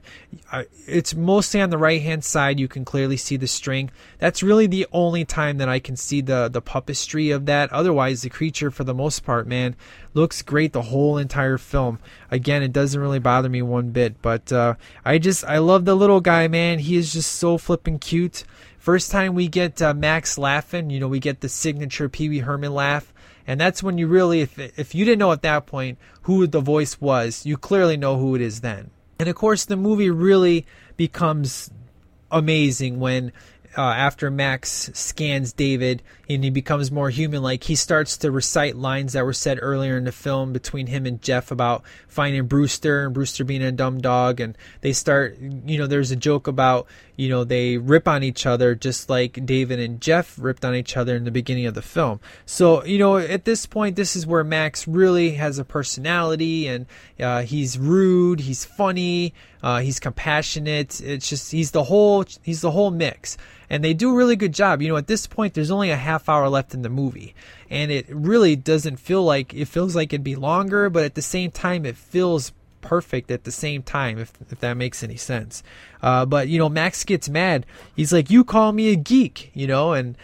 it's mostly on the right hand side. You can clearly see the string. That's really the only time that I can see the the puppetry of that. Otherwise, the creature, for the most part, man, looks great the whole entire film. Again, it doesn't really bother me one bit, but uh, I just I love the little guy, man. He is just so flipping cute. First time we get uh, Max laughing, you know, we get the signature Pee Wee Herman laugh. And that's when you really, if, if you didn't know at that point who the voice was, you clearly know who it is then. And of course, the movie really becomes amazing when uh, after Max scans David and he becomes more human like, he starts to recite lines that were said earlier in the film between him and Jeff about finding Brewster and Brewster being a dumb dog. And they start, you know, there's a joke about, you know, they rip on each other just like David and Jeff ripped on each other in the beginning of the film. So, you know, at this point, this is where Max really has a personality and uh, he's rude, he's funny, uh, he's compassionate. It's just, he's the whole, he's the whole mix and they do a really good job. You know, at this point, there's only a half hour left in the movie, and it really doesn't feel like it feels like it'd be longer, but at the same time, it feels perfect at the same time, if if that makes any sense. Uh, but you know, Max gets mad. He's like, "You call me a geek," you know, and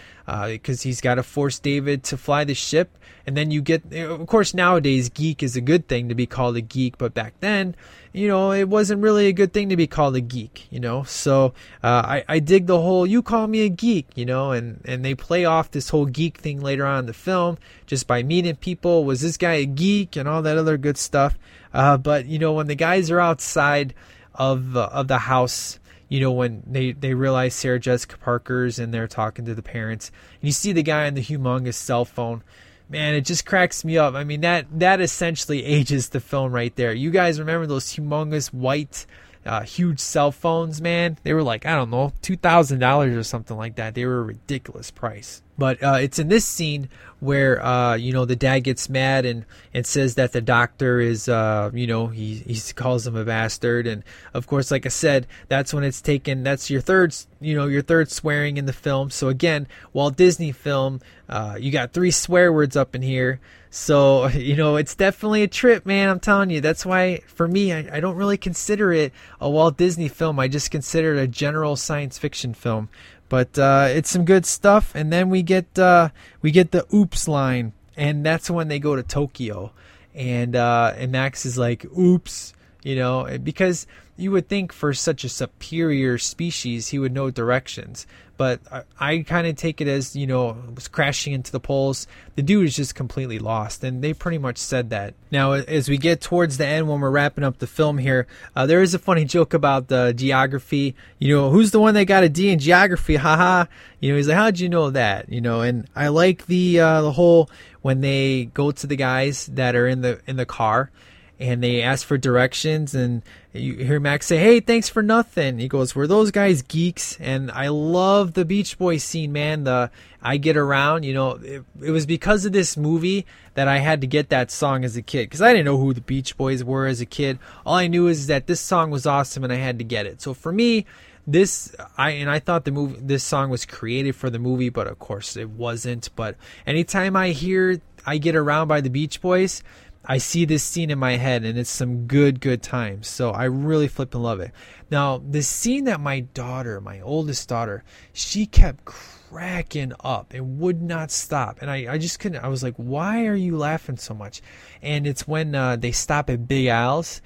because he's got to force David to fly the ship. And then you get, of course, nowadays geek is a good thing to be called a geek, but back then, you know, it wasn't really a good thing to be called a geek, you know. So uh, I, I dig the whole "you call me a geek," you know, and and they play off this whole geek thing later on in the film just by meeting people. Was this guy a geek and all that other good stuff? Uh, but you know, when the guys are outside of uh, of the house you know, when they, they realize Sarah Jessica Parker's and they're talking to the parents, and you see the guy on the humongous cell phone. Man, it just cracks me up. I mean, that that essentially ages the film right there. You guys remember those humongous white, uh, huge cell phones, man? They were like I don't know, two thousand dollars or something like that. They were a ridiculous price. But uh, it's in this scene where uh, you know the dad gets mad and, and says that the doctor is uh, you know he he calls him a bastard. And of course like I said that's when it's taken that's your third you know your third swearing in the film. So again Walt Disney film uh, you got three swear words up in here. So you know it's definitely a trip man. I'm telling you. That's why for me I, I don't really consider it a Walt Disney film. I just consider it a general science fiction film but uh, it's some good stuff. And then we get uh, we get the oops line, and that's when they go to Tokyo, and uh, and Max is like oops, you know, because you would think for such a superior species he would know directions. But I, I kind of take it as you know was crashing into the poles. The dude is just completely lost, and they pretty much said that. Now, as we get towards the end, when we're wrapping up the film here, uh, there is a funny joke about the geography. You know, who's the one that got a D in geography? Haha. You know, he's like, how'd you know that? You know, and I like the uh, the whole when they go to the guys that are in the in the car and they ask for directions and you hear Max say, "Hey, thanks for nothing." He goes, "Were those guys geeks?" And I love the Beach Boys scene, man. The I get around, you know, it, it was because of this movie that I had to get that song as a kid because I didn't know who the Beach Boys were as a kid. All I knew is that this song was awesome and I had to get it. So for me, this I and I thought the movie this song was created for the movie, but of course it wasn't. But anytime I hear I get around by the Beach Boys, I see this scene in my head and it's some good, good times. So I really flip and love it. Now, the scene that my daughter, my oldest daughter, she kept cracking up and would not stop. And I, I just couldn't, I was like, why are you laughing so much? And it's when uh, they stop at Big Al's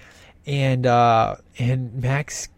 and, uh, and Max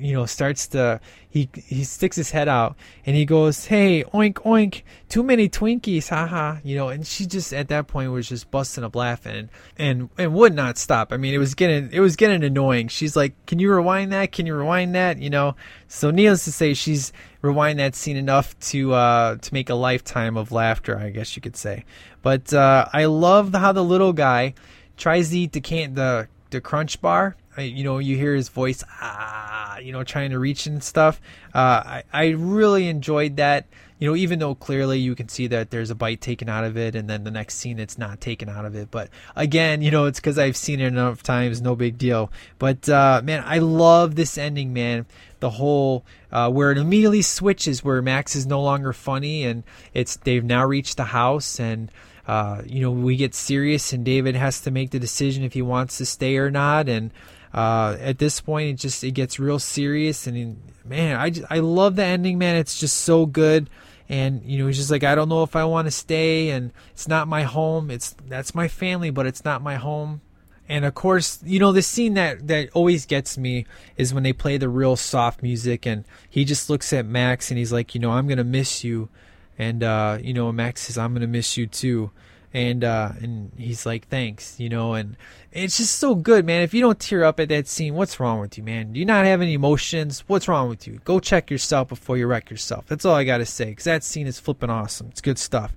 you know starts to he he sticks his head out and he goes hey oink oink too many twinkies haha you know and she just at that point was just busting up laughing and, and would not stop. I mean it was getting it was getting annoying. She's like can you rewind that? Can you rewind that? You know? So needless to say she's rewind that scene enough to uh to make a lifetime of laughter i guess you could say. But uh i love how the little guy tries to eat the can the the crunch bar. You know, you hear his voice, ah, you know, trying to reach and stuff. Uh, I, I really enjoyed that. You know, even though clearly you can see that there's a bite taken out of it, and then the next scene it's not taken out of it. But again, you know, it's because I've seen it enough times, no big deal. But uh, man, I love this ending, man. The whole uh, where it immediately switches, where Max is no longer funny, and it's they've now reached the house, and uh, you know we get serious, and David has to make the decision if he wants to stay or not, and uh, at this point it just it gets real serious and man I, just, I love the ending man. It's just so good. And you know he's just like I don't know if I want to stay and it's not my home. It's that's my family but it's not my home. And of course you know the scene that that always gets me is when they play the real soft music and he just looks at Max and he's like you know I'm gonna miss you. And uh, you know Max says I'm gonna miss you too and uh and he's like thanks you know and it's just so good man. If you don't tear up at that scene what's wrong with you man? Do you not have any emotions? What's wrong with you? Go check yourself before you wreck yourself. That's all i gotta say because that scene is flipping awesome. It's good stuff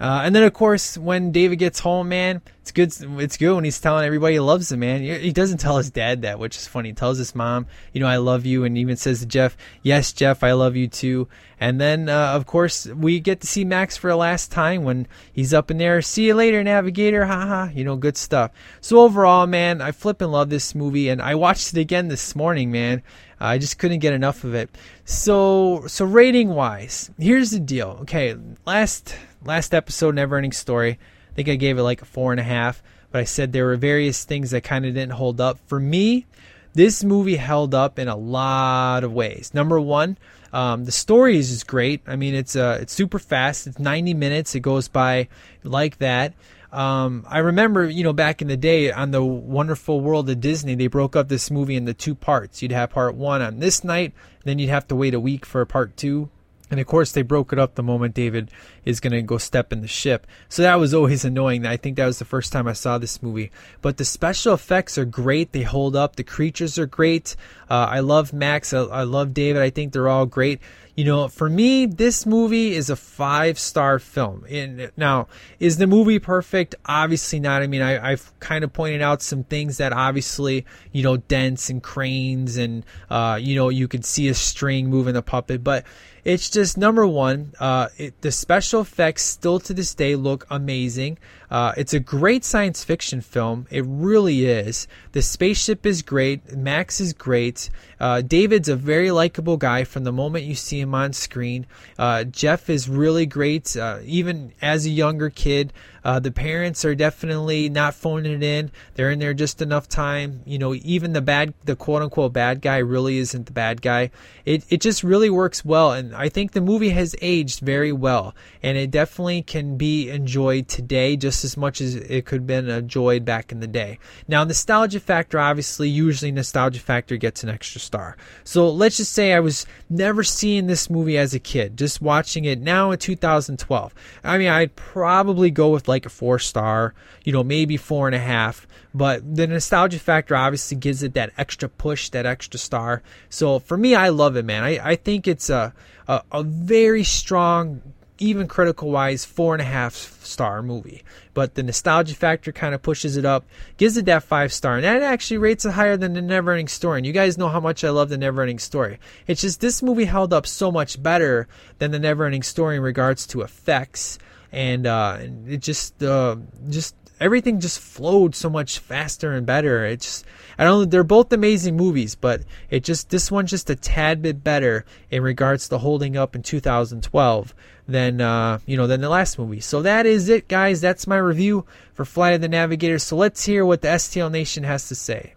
uh, and then of course when David gets home, man, it's good. It's good when he's telling everybody he loves him, man. He doesn't tell his dad that, which is funny. He tells his mom, you know, I love you, and even says to Jeff, yes, Jeff, I love you too. And then uh, of course we get to see Max for a last time when he's up in there. See you later, Navigator. Haha, you know, good stuff. So overall, man, I flip and love this movie, and I watched it again this morning, man. I just couldn't get enough of it. So, so rating wise, here's the deal. Okay, last last episode, Never Ending Story. I think I gave it like a four and a half. but I said there were various things that kind of didn't hold up. For me, this movie held up in a lot of ways. Number one, um, the story is just great. I mean, it's uh, it's super fast. It's 90 minutes. It goes by like that. Um, I remember, you know, back in the day on the Wonderful World of Disney, they broke up this movie into two parts. You'd have part one on this night, then you'd have to wait a week for part two. And of course, they broke it up the moment David is going to go step in the ship. So that was always annoying. I think that was the first time I saw this movie. But the special effects are great. They hold up. The creatures are great. Uh, I love Max. I, I love David. I think they're all great you know, for me, this movie is a five star film. And now, is the movie perfect? Obviously not. I mean, I, have kind of pointed out some things that obviously, you know, dents and cranes, and uh, you know, you could see a string moving the puppet, but it's just number one. Uh, it, the special effects still to this day look amazing. Uh, it's a great science fiction film. It really is. The spaceship is great. Max is great. Uh, David's a very likable guy from the moment you see him on screen. Uh, Jeff is really great, uh, even as a younger kid. Uh, the parents are definitely not phoning it in. They're in there just enough time. You know, even the bad, the quote unquote bad guy really isn't the bad guy. It, it just really works well. And I think the movie has aged very well. And it definitely can be enjoyed today just as much as it could have been enjoyed back in the day. Now, nostalgia factor, obviously, usually nostalgia factor gets an extra star. So let's just say I was never seeing this movie as a kid, just watching it now in 2012. I mean, I'd probably go with like a four star, you know, maybe four and a half. But the nostalgia factor obviously gives it that extra push, that extra star. So for me, I love it, man. I, I think it's a, a, a very strong, even critical wise, four and a half star movie. But the nostalgia factor kind of pushes it up, gives it that five star, and that actually rates it higher than the Never Ending Story. And you guys know how much I love the Never Ending Story. It's just this movie held up so much better than the Never Ending Story in regards to effects and uh, it just uh, just everything just flowed so much faster and better. It's just, I don't they're both amazing movies, but it just this one's just a tad bit better in regards to holding up in 2012 than uh, you know than the last movie. So that is it, guys. That's my review for Flight of the Navigator. So let's hear what the STL Nation has to say.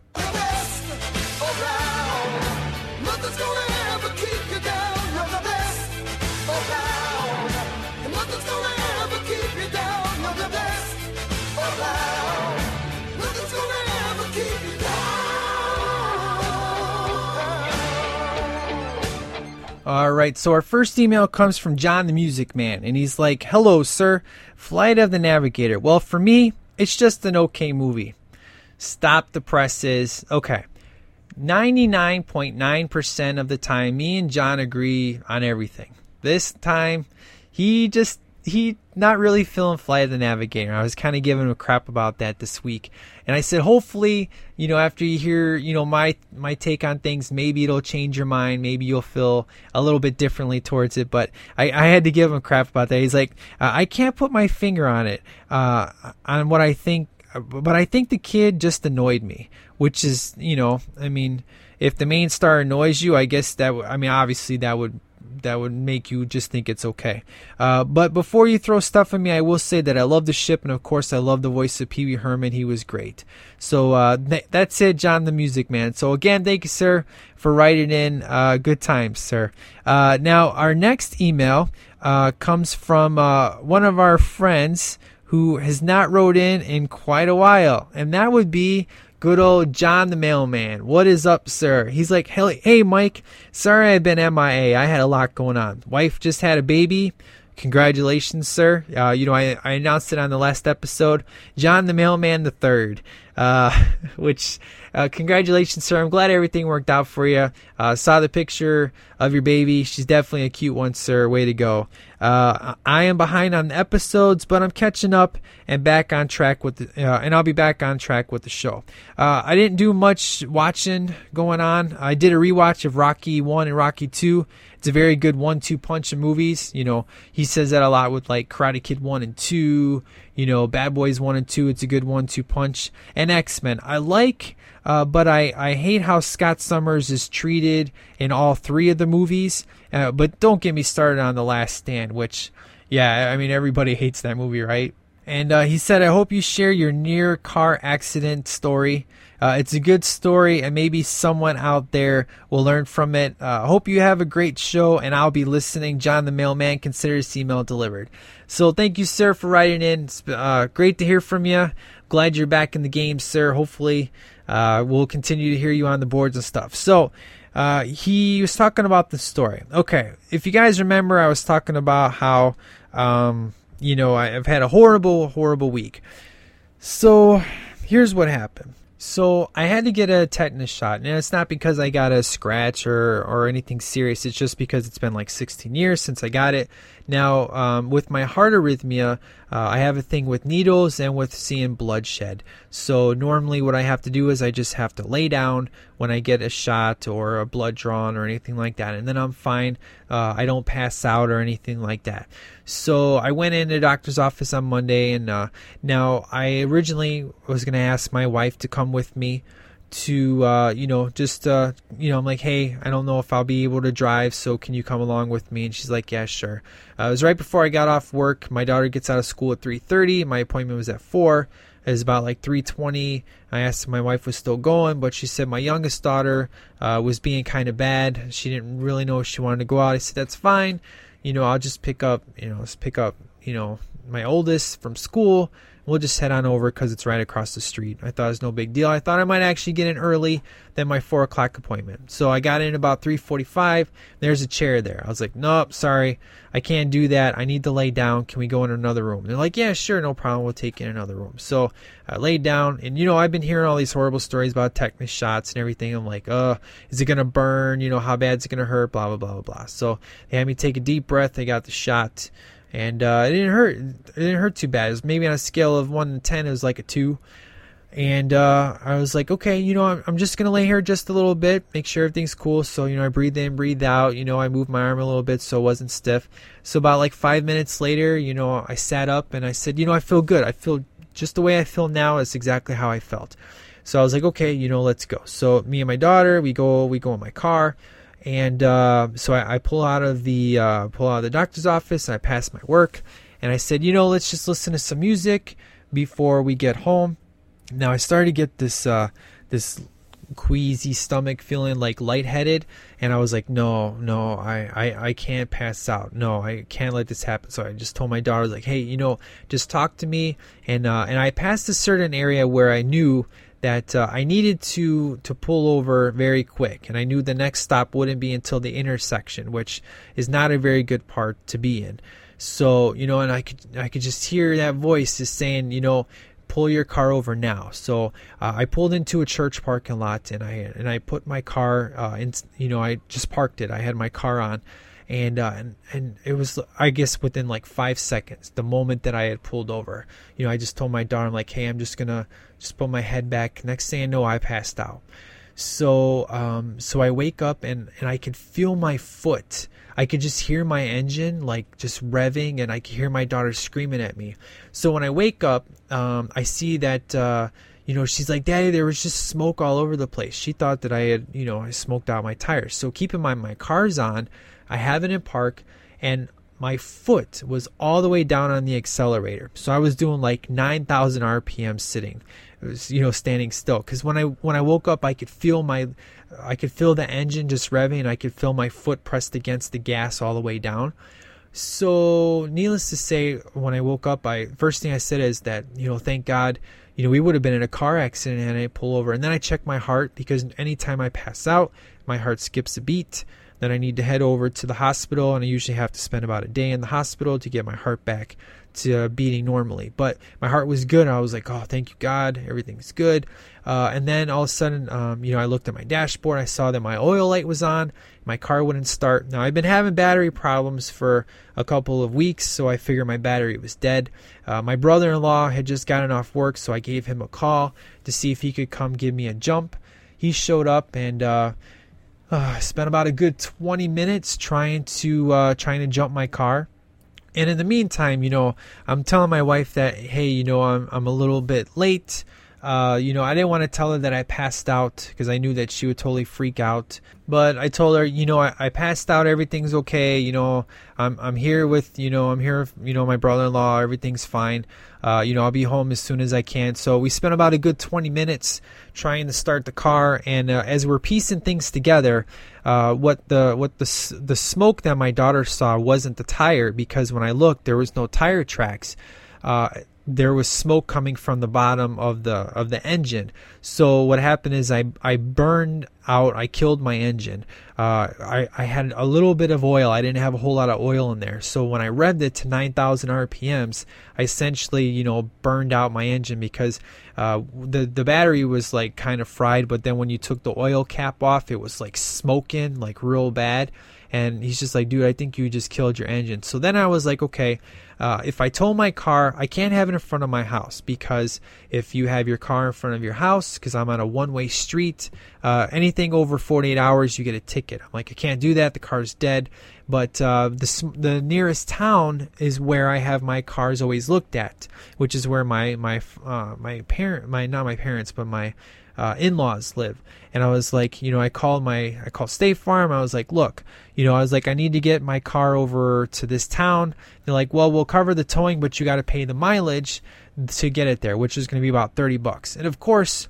All right, so our first email comes from John the Music Man, and he's like, Hello, sir. Flight of the Navigator. Well, for me, it's just an okay movie. Stop the presses. Okay. 99.9% of the time, me and John agree on everything. This time, he just he not really feeling Flight of the Navigator. I was kind of giving him a crap about that this week, and I said, hopefully, you know, after you hear, you know, my my take on things, maybe it'll change your mind. Maybe you'll feel a little bit differently towards it. But I, I had to give him crap about that. He's like, uh, I can't put my finger on it, uh, on what I think, but I think the kid just annoyed me, which is, you know, I mean, if the main star annoys you, I guess that, I mean, obviously that would that would make you just think it's okay. Uh, but before you throw stuff at me, I will say that I love the ship, and of course, I love the voice of Pee Wee Herman. He was great. So uh, th- that's it, John the Music Man. So again, thank you, sir, for writing in. Uh, good times, sir. Uh, now, our next email uh, comes from uh, one of our friends who has not wrote in in quite a while, and that would be Good old John the mailman. What is up, sir? He's like, hey, hey, Mike. Sorry I've been MIA. I had a lot going on. Wife just had a baby. Congratulations, sir. Uh, you know, I, I announced it on the last episode. John the mailman the third. Uh, which, uh, congratulations, sir. I'm glad everything worked out for you. Uh, saw the picture of your baby. She's definitely a cute one, sir. Way to go. Uh, I am behind on the episodes, but I'm catching up and back on track with the, uh, and I'll be back on track with the show. I didn't do much watching going on. I did a rewatch of Rocky 1 and Rocky 2. It's a very good one-two punch of movies. You know, he says that a lot with like Karate Kid 1 and 2, you know, Bad Boys 1 and 2. It's a good one-two punch. And X-Men. I like uh, but I, I hate how Scott Summers is treated in all three of the movies. Uh, but don't get me started on The Last Stand, which, yeah, I mean, everybody hates that movie, right? And uh, he said, I hope you share your near car accident story. Uh, it's a good story, and maybe someone out there will learn from it. Uh, I hope you have a great show, and I'll be listening. John the Mailman, consider this email delivered. So thank you, sir, for writing in. Uh, great to hear from you. Glad you're back in the game, sir. Hopefully, uh, we'll continue to hear you on the boards and stuff. So, uh, he was talking about the story. Okay, if you guys remember, I was talking about how, um, you know, I've had a horrible, horrible week. So, here's what happened. So I had to get a tetanus shot, and it's not because I got a scratch or or anything serious. It's just because it's been like 16 years since I got it. Now, um, with my heart arrhythmia, uh, I have a thing with needles and with seeing bloodshed. So normally, what I have to do is I just have to lay down when I get a shot or a blood drawn or anything like that, and then I'm fine. Uh, I don't pass out or anything like that. So I went in the doctor's office on Monday, and uh, now I originally was going to ask my wife to come with me to uh, you know just uh, you know I'm like hey I don't know if I'll be able to drive so can you come along with me? And she's like yeah sure. Uh, it was right before I got off work. My daughter gets out of school at 3:30 my appointment was at 4 it was about like 3:20 I asked if my wife was still going but she said my youngest daughter uh, was being kind of bad. She didn't really know if she wanted to go out. I said that's fine. You know I'll just pick up you know let's pick up you know my oldest from school we'll just head on over because it's right across the street. I thought it was no big deal. I thought I might actually get in early than my four o'clock appointment. So I got in about three forty-five. There's a chair there. I was like, nope, sorry, I can't do that. I need to lay down. Can we go in another room? They're like, yeah, sure, no problem. We'll take in another room. So I laid down, and you know, I've been hearing all these horrible stories about tetanus shots and everything. I'm like, uh, is it gonna burn? You know, how bad is it gonna hurt? Blah blah blah blah blah. So they had me take a deep breath. They got the shot and uh, it didn't hurt. It didn't hurt too bad. It was maybe on a scale of one to ten, it was like a two. And uh, I was like, okay, you know, I'm, I'm just gonna lay here just a little bit, make sure everything's cool. So you know, I breathe in, breathe out. You know, I moved my arm a little bit so it wasn't stiff. So about like five minutes later, you know, I sat up and I said, you know, I feel good. I feel just the way I feel now is exactly how I felt. So I was like, okay, you know, let's go. So me and my daughter, we go, we go in my car and uh, so I, I, pull out of the uh, pull out of the doctor's office. And I pass my work, and I said, you know, let's just listen to some music before we get home. Now I started to get this uh, this queasy stomach, feeling like lightheaded, and I was like, no, no, I, I, I can't pass out. No, I can't let this happen. So I just told my daughter, like, hey, you know, just talk to me, and uh, and I passed a certain area where I knew that uh, I needed to to pull over very quick, and I knew the next stop wouldn't be until the intersection, which is not a very good part to be in. So you know, and I could I could just hear that voice just saying, you know, pull your car over now. So uh, I pulled into a church parking lot, and I and I put my car uh, in. You know, I just parked it. I had my car on, and uh, and and it was I guess within like five seconds, the moment that I had pulled over, you know, I just told my daughter, I'm like, hey, I'm just gonna just put my head back. Next thing I know, I passed out. So um, so I wake up and and I could feel my foot. I could just hear my engine like just revving, and I could hear my daughter screaming at me. So when I wake up, um, I see that. Uh, you know, she's like, Daddy, there was just smoke all over the place. She thought that I had, you know, I smoked out my tires. So keep in mind, my car's on. I have it in park, and my foot was all the way down on the accelerator. So I was doing like 9,000 RPM sitting. It was, you know, standing still. Because when I when I woke up, I could feel my, I could feel the engine just revving, and I could feel my foot pressed against the gas all the way down. So, needless to say, when I woke up, I first thing I said is that you know, thank God, you know, we would have been in a car accident and I pull over. And then I check my heart because anytime I pass out, my heart skips a beat. Then I need to head over to the hospital, and I usually have to spend about a day in the hospital to get my heart back to beating normally. But my heart was good. I was like, oh, thank you, God. Everything's good. Uh, and then all of a sudden, um, you know, I looked at my dashboard. I saw that my oil light was on. My car wouldn't start. Now, I've been having battery problems for a couple of weeks, so I figured my battery was dead. Uh, my brother in law had just gotten off work, so I gave him a call to see if he could come give me a jump. He showed up and, uh, uh, spent about a good 20 minutes trying to uh, trying to jump my car. And in the meantime, you know, I'm telling my wife that hey, you know, I'm I'm a little bit late. Uh, you know, I didn't want to tell her that I passed out because I knew that she would totally freak out. But I told her, you know, I, I passed out. Everything's okay. You know, I'm I'm here with, you know, I'm here. With, you know, my brother-in-law. Everything's fine. Uh, you know, I'll be home as soon as I can. So we spent about a good 20 minutes trying to start the car, and uh, as we're piecing things together, uh, what the what the the smoke that my daughter saw wasn't the tire because when I looked, there was no tire tracks. Uh, there was smoke coming from the bottom of the of the engine. So what happened is I I burned out. I killed my engine. Uh, I I had a little bit of oil. I didn't have a whole lot of oil in there. So when I revved it to 9,000 RPMs, I essentially you know burned out my engine because uh, the the battery was like kind of fried. But then when you took the oil cap off, it was like smoking like real bad. And he's just like, dude, I think you just killed your engine. So then I was like, okay, uh, if I tow my car, I can't have it in front of my house because if you have your car in front of your house, because I'm on a one way street, uh, anything over 48 hours, you get a ticket. I'm like, I can't do that. The car's dead. But uh, the the nearest town is where I have my cars always looked at, which is where my my uh, my parent my not my parents but my uh, in-laws live. And i was like you know i called my i called state farm. I was like look you know i was like i need to get my car over to this town. They're like well we'll cover the towing but you got to pay the mileage to get it there which is going to be about 30 bucks. And of course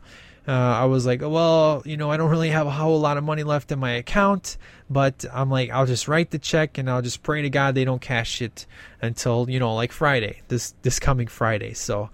uh, I was like, well, you know, I don't really have a whole lot of money left in my account, but I'm like, I'll just write the check and I'll just pray to God they don't cash it until you know, like Friday, this this coming Friday. So,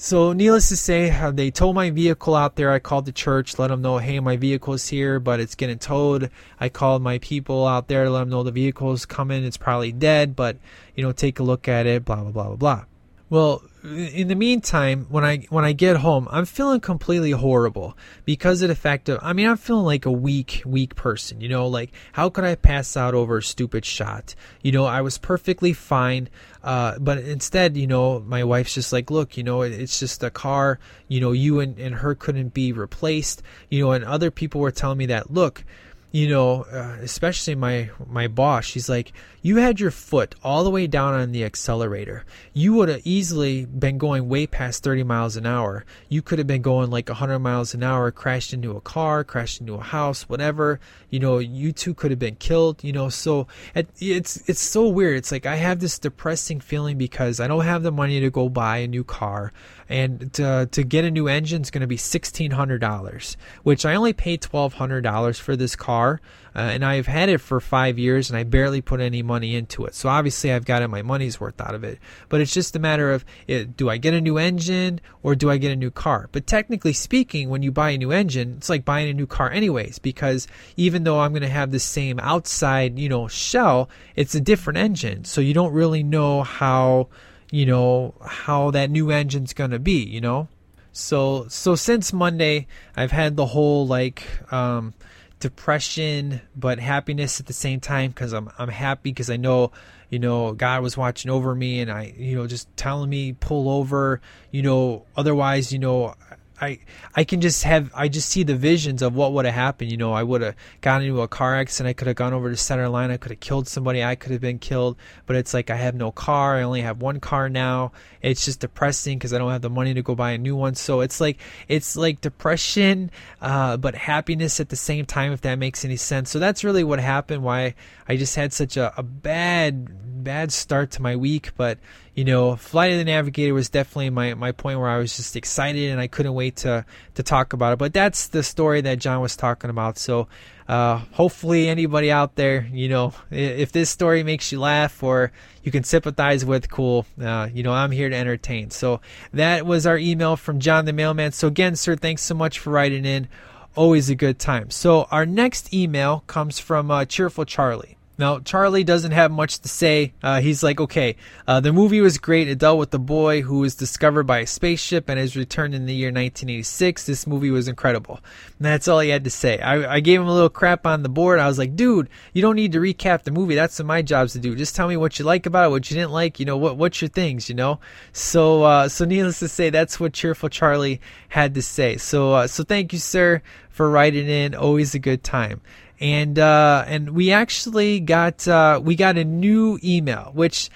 so needless to say, uh, they towed my vehicle out there. I called the church, let them know, hey, my vehicle's here, but it's getting towed. I called my people out there, to let them know the vehicle's coming. It's probably dead, but you know, take a look at it. Blah blah blah blah blah. Well, in the meantime, when I when I get home, I'm feeling completely horrible because of the fact of I mean, I'm feeling like a weak weak person, you know, like how could I pass out over a stupid shot? You know, I was perfectly fine. Uh, but instead, you know, my wife's just like, look, you know, it, it's just a car. You know, you and, and her couldn't be replaced. You know, and other people were telling me that, look, you know, uh, especially my my boss, she's like, you had your foot all the way down on the accelerator. You would have easily been going way past 30 miles an hour. You could have been going like 100 miles an hour, crashed into a car, crashed into a house, whatever. You know, you two could have been killed. You know, so it, it's it's so weird. It's like I have this depressing feeling because I don't have the money to go buy a new car, and to to get a new engine is going to be sixteen hundred dollars, which I only paid twelve hundred dollars for this car. Uh, and I've had it for five years and I barely put any money into it. So obviously I've gotten my money's worth out of it. But it's just a matter of it, do I get a new engine or do I get a new car? But technically speaking, when you buy a new engine, it's like buying a new car anyways, because even though I'm going to have the same outside, you know, shell, it's a different engine. So you don't really know how, you know, how that new engine's going to be, you know? So so since Monday, I've had the whole like um depression but happiness at the same time because I'm I'm happy because I know you know God was watching over me and I you know just telling me pull over you know otherwise you know I I can just have I just see the visions of what would have happened. You know, I would have gotten into a car accident. I could have gone over to center line. I could have killed somebody. I could have been killed. But it's like I have no car. I only have one car now. It's just depressing because I don't have the money to go buy a new one. So it's like it's like depression, uh, but happiness at the same time. If that makes any sense. So that's really what happened. Why I just had such a, a bad bad start to my week, but you know, Flight of the Navigator was definitely my, my point where I was just excited and I couldn't wait to, to talk about it. But that's the story that John was talking about. So uh, hopefully, anybody out there, you know, if this story makes you laugh or you can sympathize with, cool. Uh, you know, I'm here to entertain. So that was our email from John the Mailman. So again, sir, thanks so much for writing in. Always a good time. So our next email comes from uh, Cheerful Charlie. Now, Charlie doesn't have much to say. Uh, he's like, okay, uh, the movie was great. It dealt with the boy who was discovered by a spaceship and is returned in the year 1986. This movie was incredible. And that's all he had to say. I, I gave him a little crap on the board. I was like, dude, you don't need to recap the movie. That's what my job's to do. Just tell me what you like about it, what you didn't like. You know, what what's your things, you know? So, uh, so needless to say, that's what Cheerful Charlie had to say. So, uh, so thank you, sir, for writing in. Always a good time and uh, and we actually got uh, we got a new email, which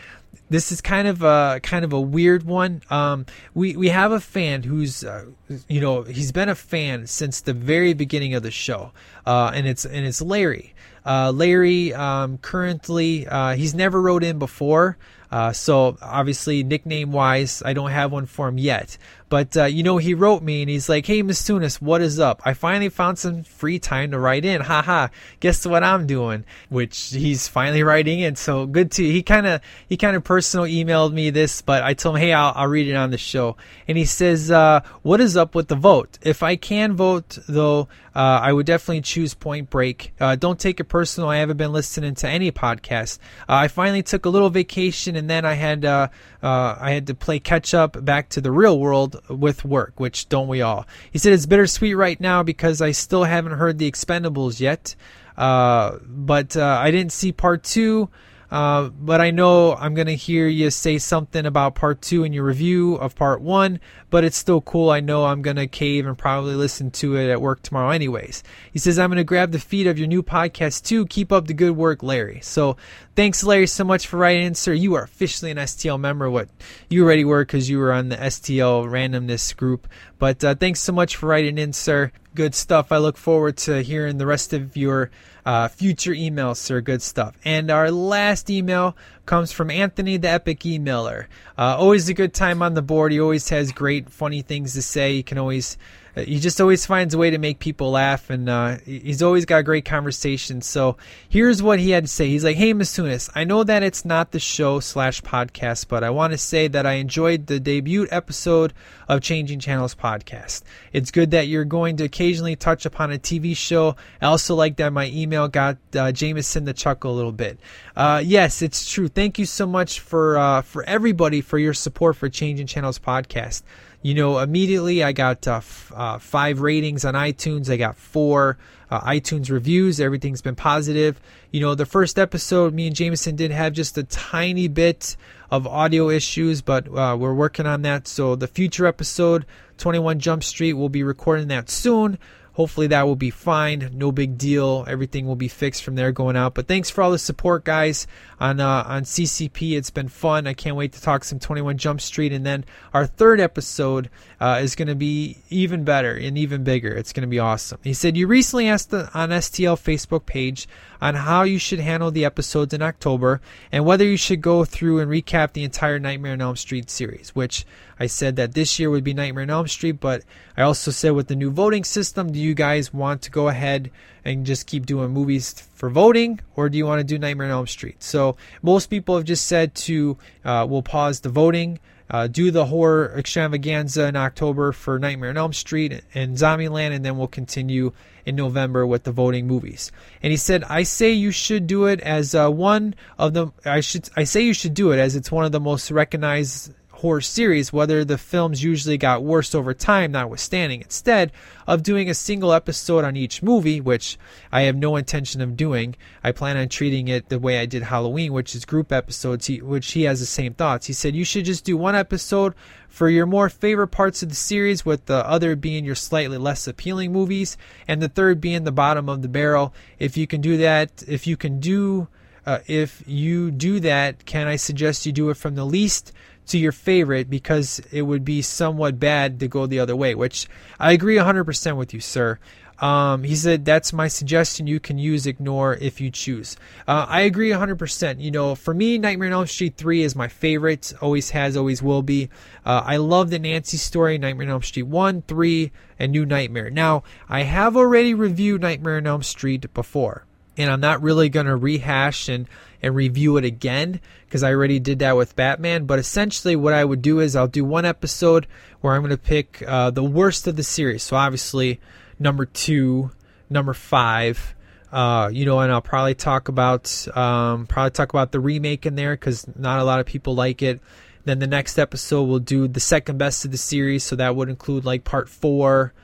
this is kind of a kind of a weird one. Um, we we have a fan who's uh, you know he's been a fan since the very beginning of the show, uh, and it's and it's Larry. Uh, Larry um, currently uh, he's never wrote in before. Uh, so obviously, nickname wise, I don't have one for him yet. But uh, you know, he wrote me and he's like, "Hey, Miss Tunis, what is up? I finally found some free time to write in. Haha, guess what I'm doing?" Which he's finally writing in. So good to he kind of he kind of personal emailed me this, but I told him, "Hey, I'll, I'll read it on the show." And he says, uh, "What is up with the vote? If I can vote, though, uh, I would definitely choose Point Break. Uh, don't take it personal. I haven't been listening to any podcast. Uh, I finally took a little vacation, and then I had uh, uh, I had to play catch up back to the real world with work, which don't we all? He said it's bittersweet right now because I still haven't heard the Expendables yet, but I didn't see part two. Uh, but I know I'm going to hear you say something about part two in your review of part one, but it's still cool. I know I'm going to cave and probably listen to it at work tomorrow, anyways. He says, I'm going to grab the feed of your new podcast too. Keep up the good work, Larry. So thanks, Larry, so much for writing in, sir. You are officially an STL member. What you already were because you were on the STL randomness group. But uh, thanks so much for writing in, sir. Good stuff. I look forward to hearing the rest of your uh, future emails, sir. Good stuff. And our last email comes from Anthony, the Epic Emailer. Uh, always a good time on the board. He always has great, funny things to say. He can always he just always finds a way to make people laugh, and uh, he's always got great conversations. So here's what he had to say. He's like, "Hey, Masunis, I know that it's not the show slash podcast, but I want to say that I enjoyed the debut episode of Changing Channels podcast. It's good that you're going to occasionally touch upon a TV show. I also like that my email got uh, Jameson to chuckle a little bit. Uh, yes, it's true. Thank you so much for uh, for everybody for your support for Changing Channels podcast." You know, immediately I got uh, f- uh, five ratings on iTunes. I got four uh, iTunes reviews. Everything's been positive. You know, the first episode, me and Jameson did have just a tiny bit of audio issues, but uh, we're working on that. So the future episode, 21 Jump Street, we'll be recording that soon. Hopefully that will be fine. No big deal. Everything will be fixed from there going out. But thanks for all the support, guys, on uh, on CCP. It's been fun. I can't wait to talk some 21 Jump Street. And then our third episode uh, is going to be even better and even bigger. It's going to be awesome. He said you recently asked the, on STL Facebook page on how you should handle the episodes in October and whether you should go through and recap the entire Nightmare on Elm Street series, which I said that this year would be Nightmare on Elm Street, but I also said with the new voting system, do you guys want to go ahead and just keep doing movies for voting, or do you want to do Nightmare on Elm Street? So most people have just said to uh, we'll pause the voting. Uh, do the horror extravaganza in October for Nightmare on Elm Street and Zombieland, and then we'll continue in November with the voting movies. And he said, "I say you should do it as uh, one of the. I should. I say you should do it as it's one of the most recognized." Horror series, whether the films usually got worse over time, notwithstanding. Instead of doing a single episode on each movie, which I have no intention of doing, I plan on treating it the way I did Halloween, which is group episodes, which he has the same thoughts. He said, You should just do one episode for your more favorite parts of the series, with the other being your slightly less appealing movies, and the third being the bottom of the barrel. If you can do that, if you can do. Uh, if you do that, can I suggest you do it from the least to your favorite because it would be somewhat bad to go the other way, which I agree 100% with you, sir. Um, he said, That's my suggestion. You can use ignore if you choose. Uh, I agree 100%. You know, for me, Nightmare on Elm Street 3 is my favorite. Always has, always will be. Uh, I love the Nancy story, Nightmare on Elm Street 1, 3, and New Nightmare. Now, I have already reviewed Nightmare on Elm Street before, and I'm not really going to rehash and and review it again because I already did that with Batman. But essentially, what I would do is I'll do one episode where I'm going to pick uh, the worst of the series. So obviously, number two, number five. Uh, you know, and I'll probably talk about um, probably talk about the remake in there because not a lot of people like it. Then the next episode we'll do the second best of the series, so that would include like part four.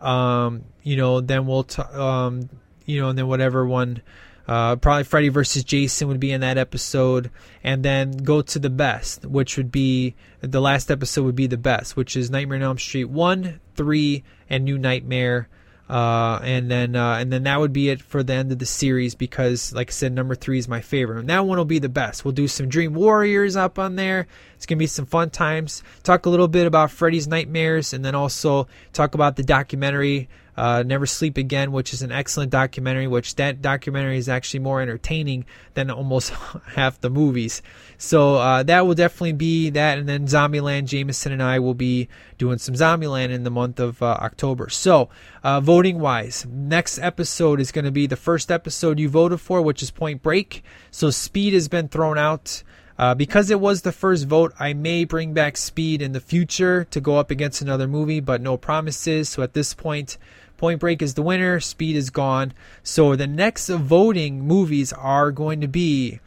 Um, you know, then we'll t- um, you know, and then whatever one uh, probably Freddy versus Jason would be in that episode, and then go to the best, which would be the last episode would be the best, which is Nightmare on Elm Street one, three, and New Nightmare. Uh, and then uh, and then that would be it for the end of the series because, like I said, number three is my favorite, and that one will be the best. We'll do some Dream Warriors up on there. It's gonna be some fun times. Talk a little bit about Freddy's Nightmares, and then also talk about the documentary uh, Never Sleep Again, which is an excellent documentary. Which that documentary is actually more entertaining than almost half the movies. So uh, that will definitely be that, and then Zombieland. Jameson and I will be doing some Zombieland in the month of uh, October. So uh, voting wise, next episode is going to be the first episode you voted for, which is Point Break. So Speed has been thrown out. Uh, because it was the first vote, I may bring back Speed in the future to go up against another movie, but no promises. So at this point, Point Break is the winner, Speed is gone. So the next voting movies are going to be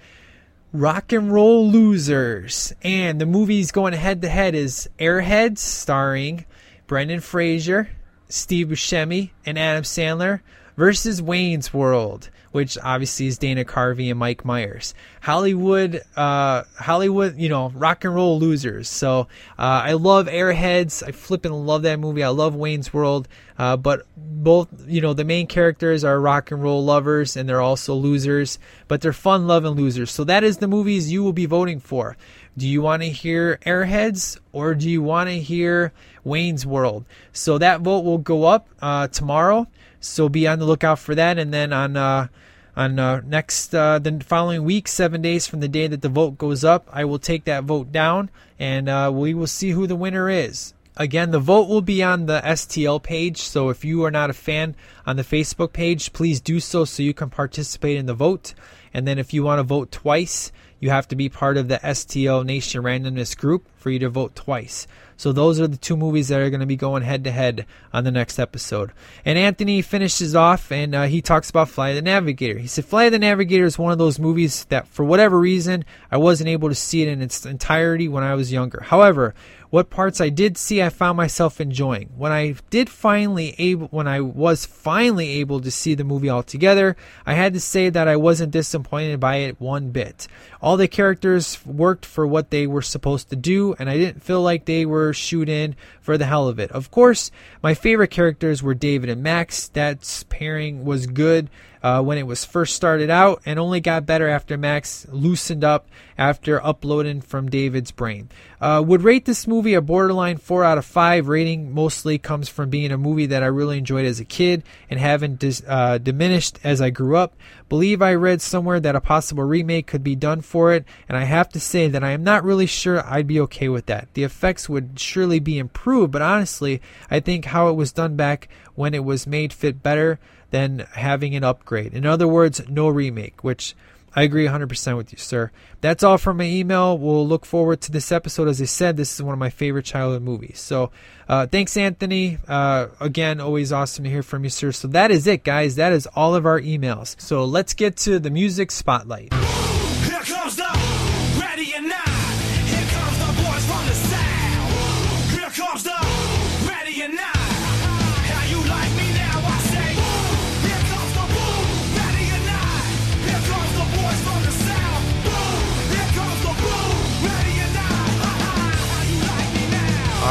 Rock and Roll Losers. And the movies going head to head is Airheads, starring Brendan Fraser, Steve Buscemi, and Adam Sandler, versus Wayne's World, which obviously is Dana Carvey and Mike Myers. Hollywood, uh, Hollywood, you know, rock and roll losers. So uh, I love Airheads. I flipping love that movie. I love Wayne's World. Uh, but both, you know, the main characters are rock and roll lovers and they're also losers, but they're fun loving losers. So that is the movies you will be voting for. Do you want to hear Airheads or do you want to hear Wayne's World? So that vote will go up uh, tomorrow. So be on the lookout for that. And then on uh, on uh, next uh, the following week, seven days from the day that the vote goes up, I will take that vote down and uh, we will see who the winner is. Again, the vote will be on the STL page. So if you are not a fan on the Facebook page, please do so so you can participate in the vote. And then if you want to vote twice, you have to be part of the STL Nation Randomness group for you to vote twice. So those are the two movies that are going to be going head to head on the next episode. And Anthony finishes off and uh, he talks about Flight of the Navigator. He said Flight of the Navigator is one of those movies that for whatever reason I wasn't able to see it in its entirety when I was younger. However, what parts I did see I found myself enjoying. When I did finally able when I was finally able to see the movie altogether, I had to say that I wasn't disappointed by it one bit. All the characters worked for what they were supposed to do and I didn't feel like they were shoot in for the hell of it. Of course, my favorite characters were David and Max. That pairing was good uh, when it was first started out and only got better after Max loosened up after uploading from David's brain. Uh, would rate this movie a borderline 4 out of 5 rating mostly comes from being a movie that I really enjoyed as a kid and haven't dis- uh, diminished as I grew up. Believe I read somewhere that a possible remake could be done for it, and I have to say that I am not really sure I'd be okay with that. The effects would surely be improved, but honestly, I think how it was done back when it was made fit better than having an upgrade. In other words, no remake, which I agree 100% with you, sir. That's all from my email. We'll look forward to this episode. As I said, this is one of my favorite childhood movies. So, uh, thanks, Anthony. Uh, again, always awesome to hear from you, sir. So, that is it, guys. That is all of our emails. So, let's get to the music spotlight.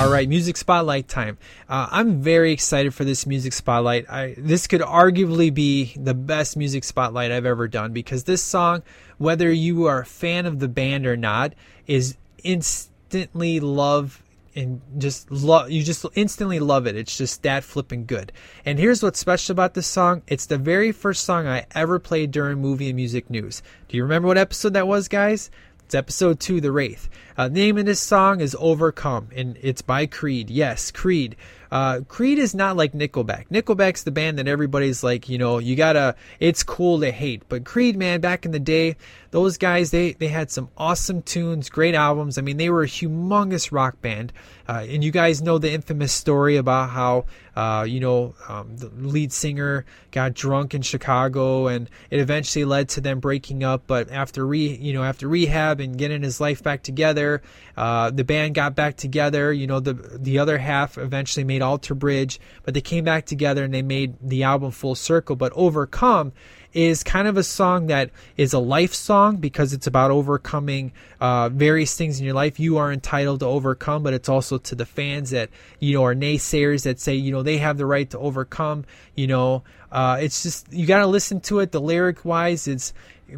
All right, music spotlight time. Uh, I'm very excited for this music spotlight. I, this could arguably be the best music spotlight I've ever done because this song, whether you are a fan of the band or not, is instantly love and just love you just instantly love it. It's just that flipping good. And here's what's special about this song. It's the very first song i ever played during movie and music news. Do you remember what episode that was guys it's episode two, The Wraith. Uh, the name of this song is Overcome, and it's by Creed. Yes, Creed. Uh, Creed is not like Nickelback. Nickelback's the band that everybody's like, you know, you gotta, it's cool to hate. But Creed, man, back in the day, those guys, they, they had some awesome tunes, great albums. I mean, they were a humongous rock band. Uh, and you guys know the infamous story about how, uh, you know, um, the lead singer got drunk in Chicago and it eventually led to them breaking up. But after re, you know, after rehab and getting his life back together, uh, the band got back together. You know, the, the other half eventually made Alter Bridge, but they came back together and they made the album Full Circle. But Overcome is kind of a song that is a life song because it's about overcoming uh, various things in your life you are entitled to overcome, but it's also to the fans that you know are naysayers that say you know they have the right to overcome. You know, uh, it's just you got to listen to it. The lyric wise, it's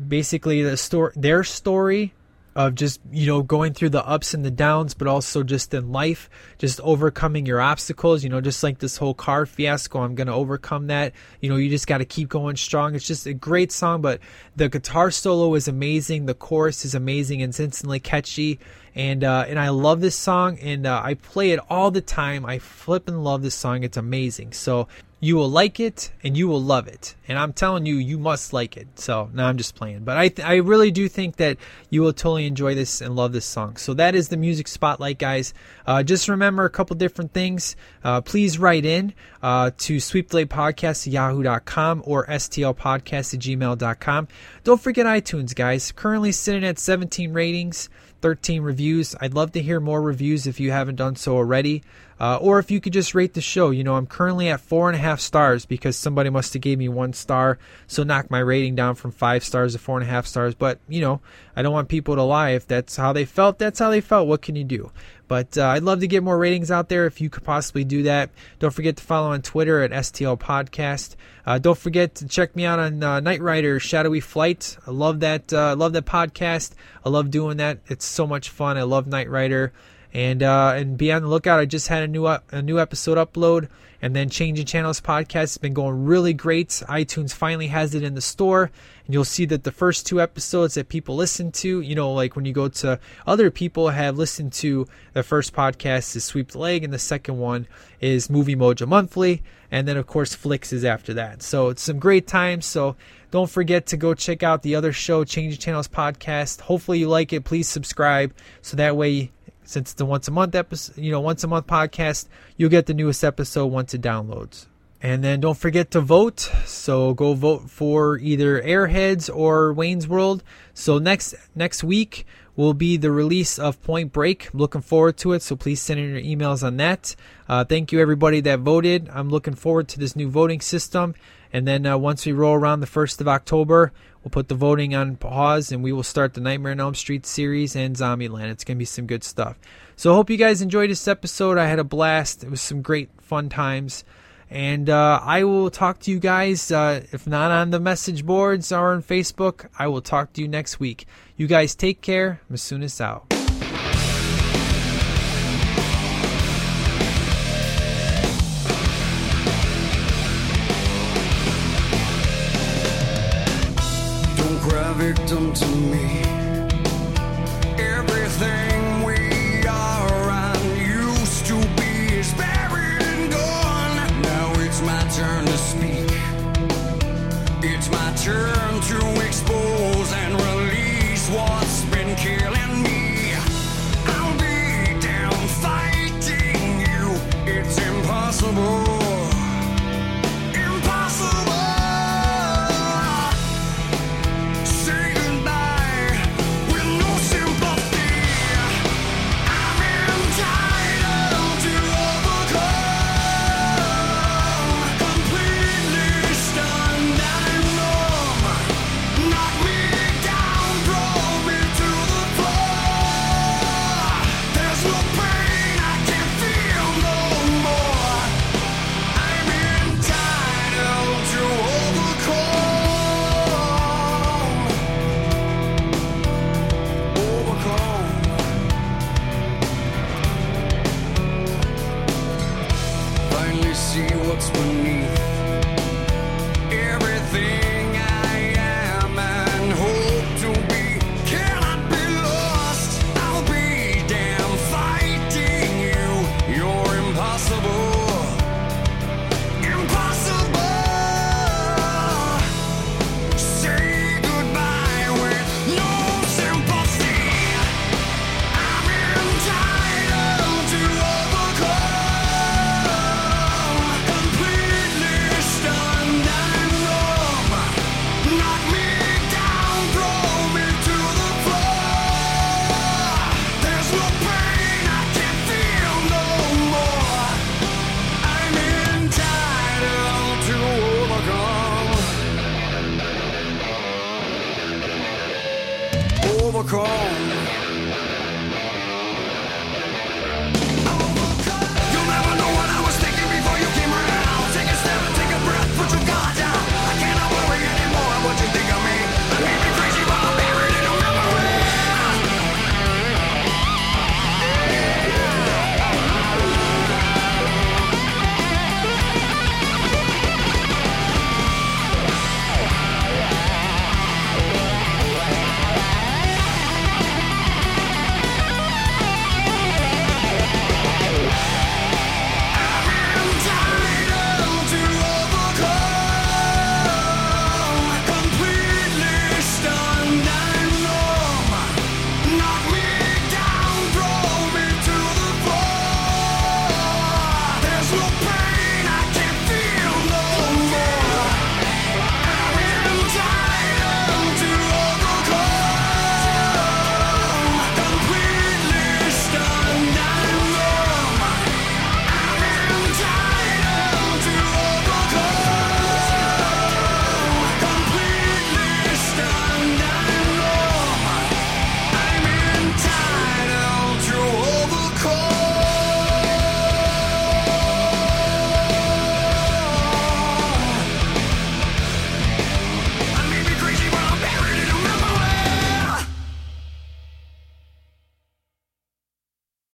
basically the story, their story of just you know going through the ups and the downs but also just in life just overcoming your obstacles you know just like this whole car fiasco i'm gonna overcome that. You know you just got to keep going strong. It's just a great song but the guitar solo is amazing the chorus is amazing and it's instantly catchy and uh, and I love this song, and uh, I play it all the time. I flip and love this song. It's amazing. So you will like it, and you will love it. And I'm telling you, you must like it. So now I'm just playing, but I th- I really do think that you will totally enjoy this and love this song. So that is the music spotlight, guys. Uh, just remember a couple different things. Uh, please write in uh, to sweepthelegpodcast at yahoo.com or stlpodcast at gmail.com. Don't forget iTunes, guys. Currently sitting at 17 ratings. 13 reviews. I'd love to hear more reviews if you haven't done so already. Uh, or if you could just rate the show. You know, I'm currently at four and a half stars because somebody must have gave me one star, so knock my rating down from five stars to four and a half stars. But you know, I don't want people to lie. If that's how they felt, that's how they felt. What can you do? But uh, I'd love to get more ratings out there if you could possibly do that. Don't forget to follow on Twitter at STL Podcast. Uh, don't forget to check me out on uh, Knight Rider Shadowy Flight. I love that. I love that podcast. I love doing that. It's so much fun. I love Knight Rider and uh, and be on the lookout. I just had a new a new episode upload, and then Changing Channels podcast has been going really great. iTunes finally has it in the store, and you'll see that the first two episodes that people listen to, you know, like when you go to other people have listened to the first podcast is Sweep the Leg, and the second one is Movie Mojo Monthly, and then of course Flicks is after that. So it's some great times. So. Don't forget to go check out the other show, Change Channels podcast. Hopefully you like it. Please subscribe so that way since it's a once a month episode, you know, once a month podcast, you'll get the newest episode once it downloads. And then don't forget to vote. So go vote for either Airheads or Wayne's World. So next next week will be the release of Point Break. I'm looking forward to it. So please send in your emails on that. Uh, thank you everybody that voted. I'm looking forward to this new voting system. And then uh, once we roll around the first of October, we'll put the voting on pause and we will start the Nightmare on Elm Street series and Zombieland. It's gonna be some good stuff. So I hope you guys enjoyed this episode. I had a blast. It was some great fun times. And uh, I will talk to you guys, uh, if not on the message boards or on Facebook, I will talk to you next week. You guys take care. Masunis out. Don't to me.